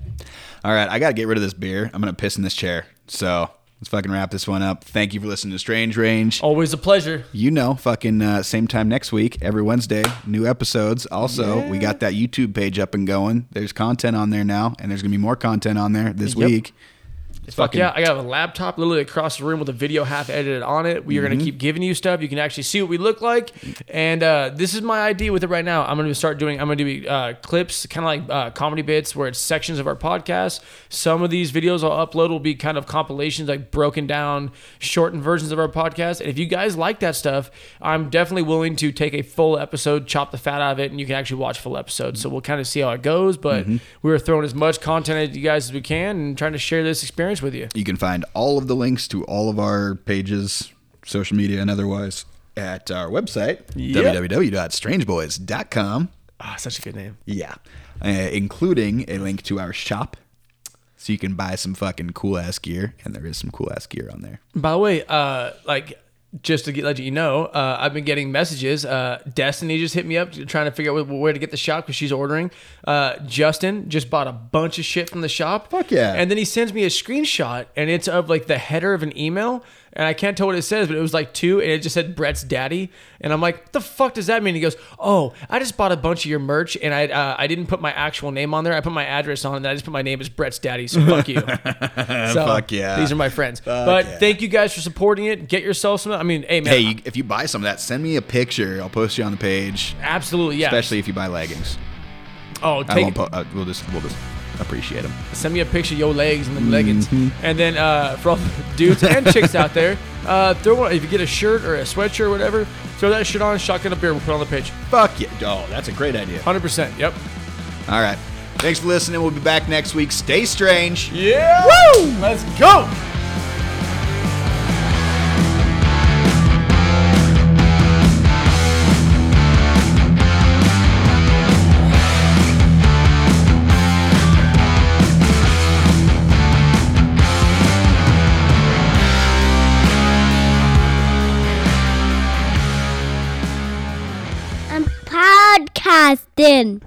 All right. I got to get rid of this beer. I'm going to piss in this chair. So let's fucking wrap this one up. Thank you for listening to Strange Range. Always a pleasure. You know, fucking uh, same time next week, every Wednesday, new episodes. Also, we got that YouTube page up and going. There's content on there now, and there's going to be more content on there this Yep. week. It's Fuck fucking yeah, I got a laptop literally across the room with a video half edited on it. We are Mm-hmm. going to keep giving you stuff. You can actually see what we look like. And uh, this is my idea with it right now. I'm going to start doing, I'm going to do uh, clips, kind of like uh, comedy bits where it's sections of our podcast. Some of these videos I'll upload will be kind of compilations, like broken down, shortened versions of our podcast. And if you guys like that stuff, I'm definitely willing to take a full episode, chop the fat out of it, and you can actually watch full episodes. So we'll kind of see how it goes. But Mm-hmm. we are throwing as much content at you guys as we can and trying to share this experience with you. You can find all of the links to all of our pages, social media and otherwise, at our website, Yep. www.strangeboys.com. Ah, such a good name. Yeah. Uh, including a link to our shop. So you can buy some fucking cool ass gear. And there is some cool ass gear on there. By the way, uh, like just to get, let you know, uh, I've been getting messages. Uh, Destiny just hit me up trying to figure out where, where to get the shop because she's ordering. Uh, Justin just bought a bunch of shit from the shop. Fuck yeah. And then he sends me a screenshot, and it's of like the header of an email, and I can't tell what it says, but it was like two, and it just said Brett's daddy, and I'm like, what the fuck does that mean? He goes, oh, I just bought a bunch of your merch, and I uh, I didn't put my actual name on there. I put my address on, and I just put my name as Brett's daddy. So fuck you. so Fuck yeah. These are my friends. but yeah. thank you guys for supporting it. Get yourself some. I mean, hey man, Hey, you, if you buy some of that, send me a picture. I'll post you on the page. absolutely yeah. Especially if you buy leggings. oh, I take won't po- uh, we'll just we'll just appreciate them. send me a picture of your legs and them leggings, Mm-hmm. and then uh, for all the dudes and chicks out there, uh, throw one. If you get a shirt or a sweatshirt or whatever, throw that shit on. Shotgun a beer. We'll put it on the page. Fuck yeah. Oh, that's a great idea. Hundred percent. Yep. All right. Thanks for listening. We'll be back next week. Stay strange. Yeah. Woo! Let's go. Podcasting.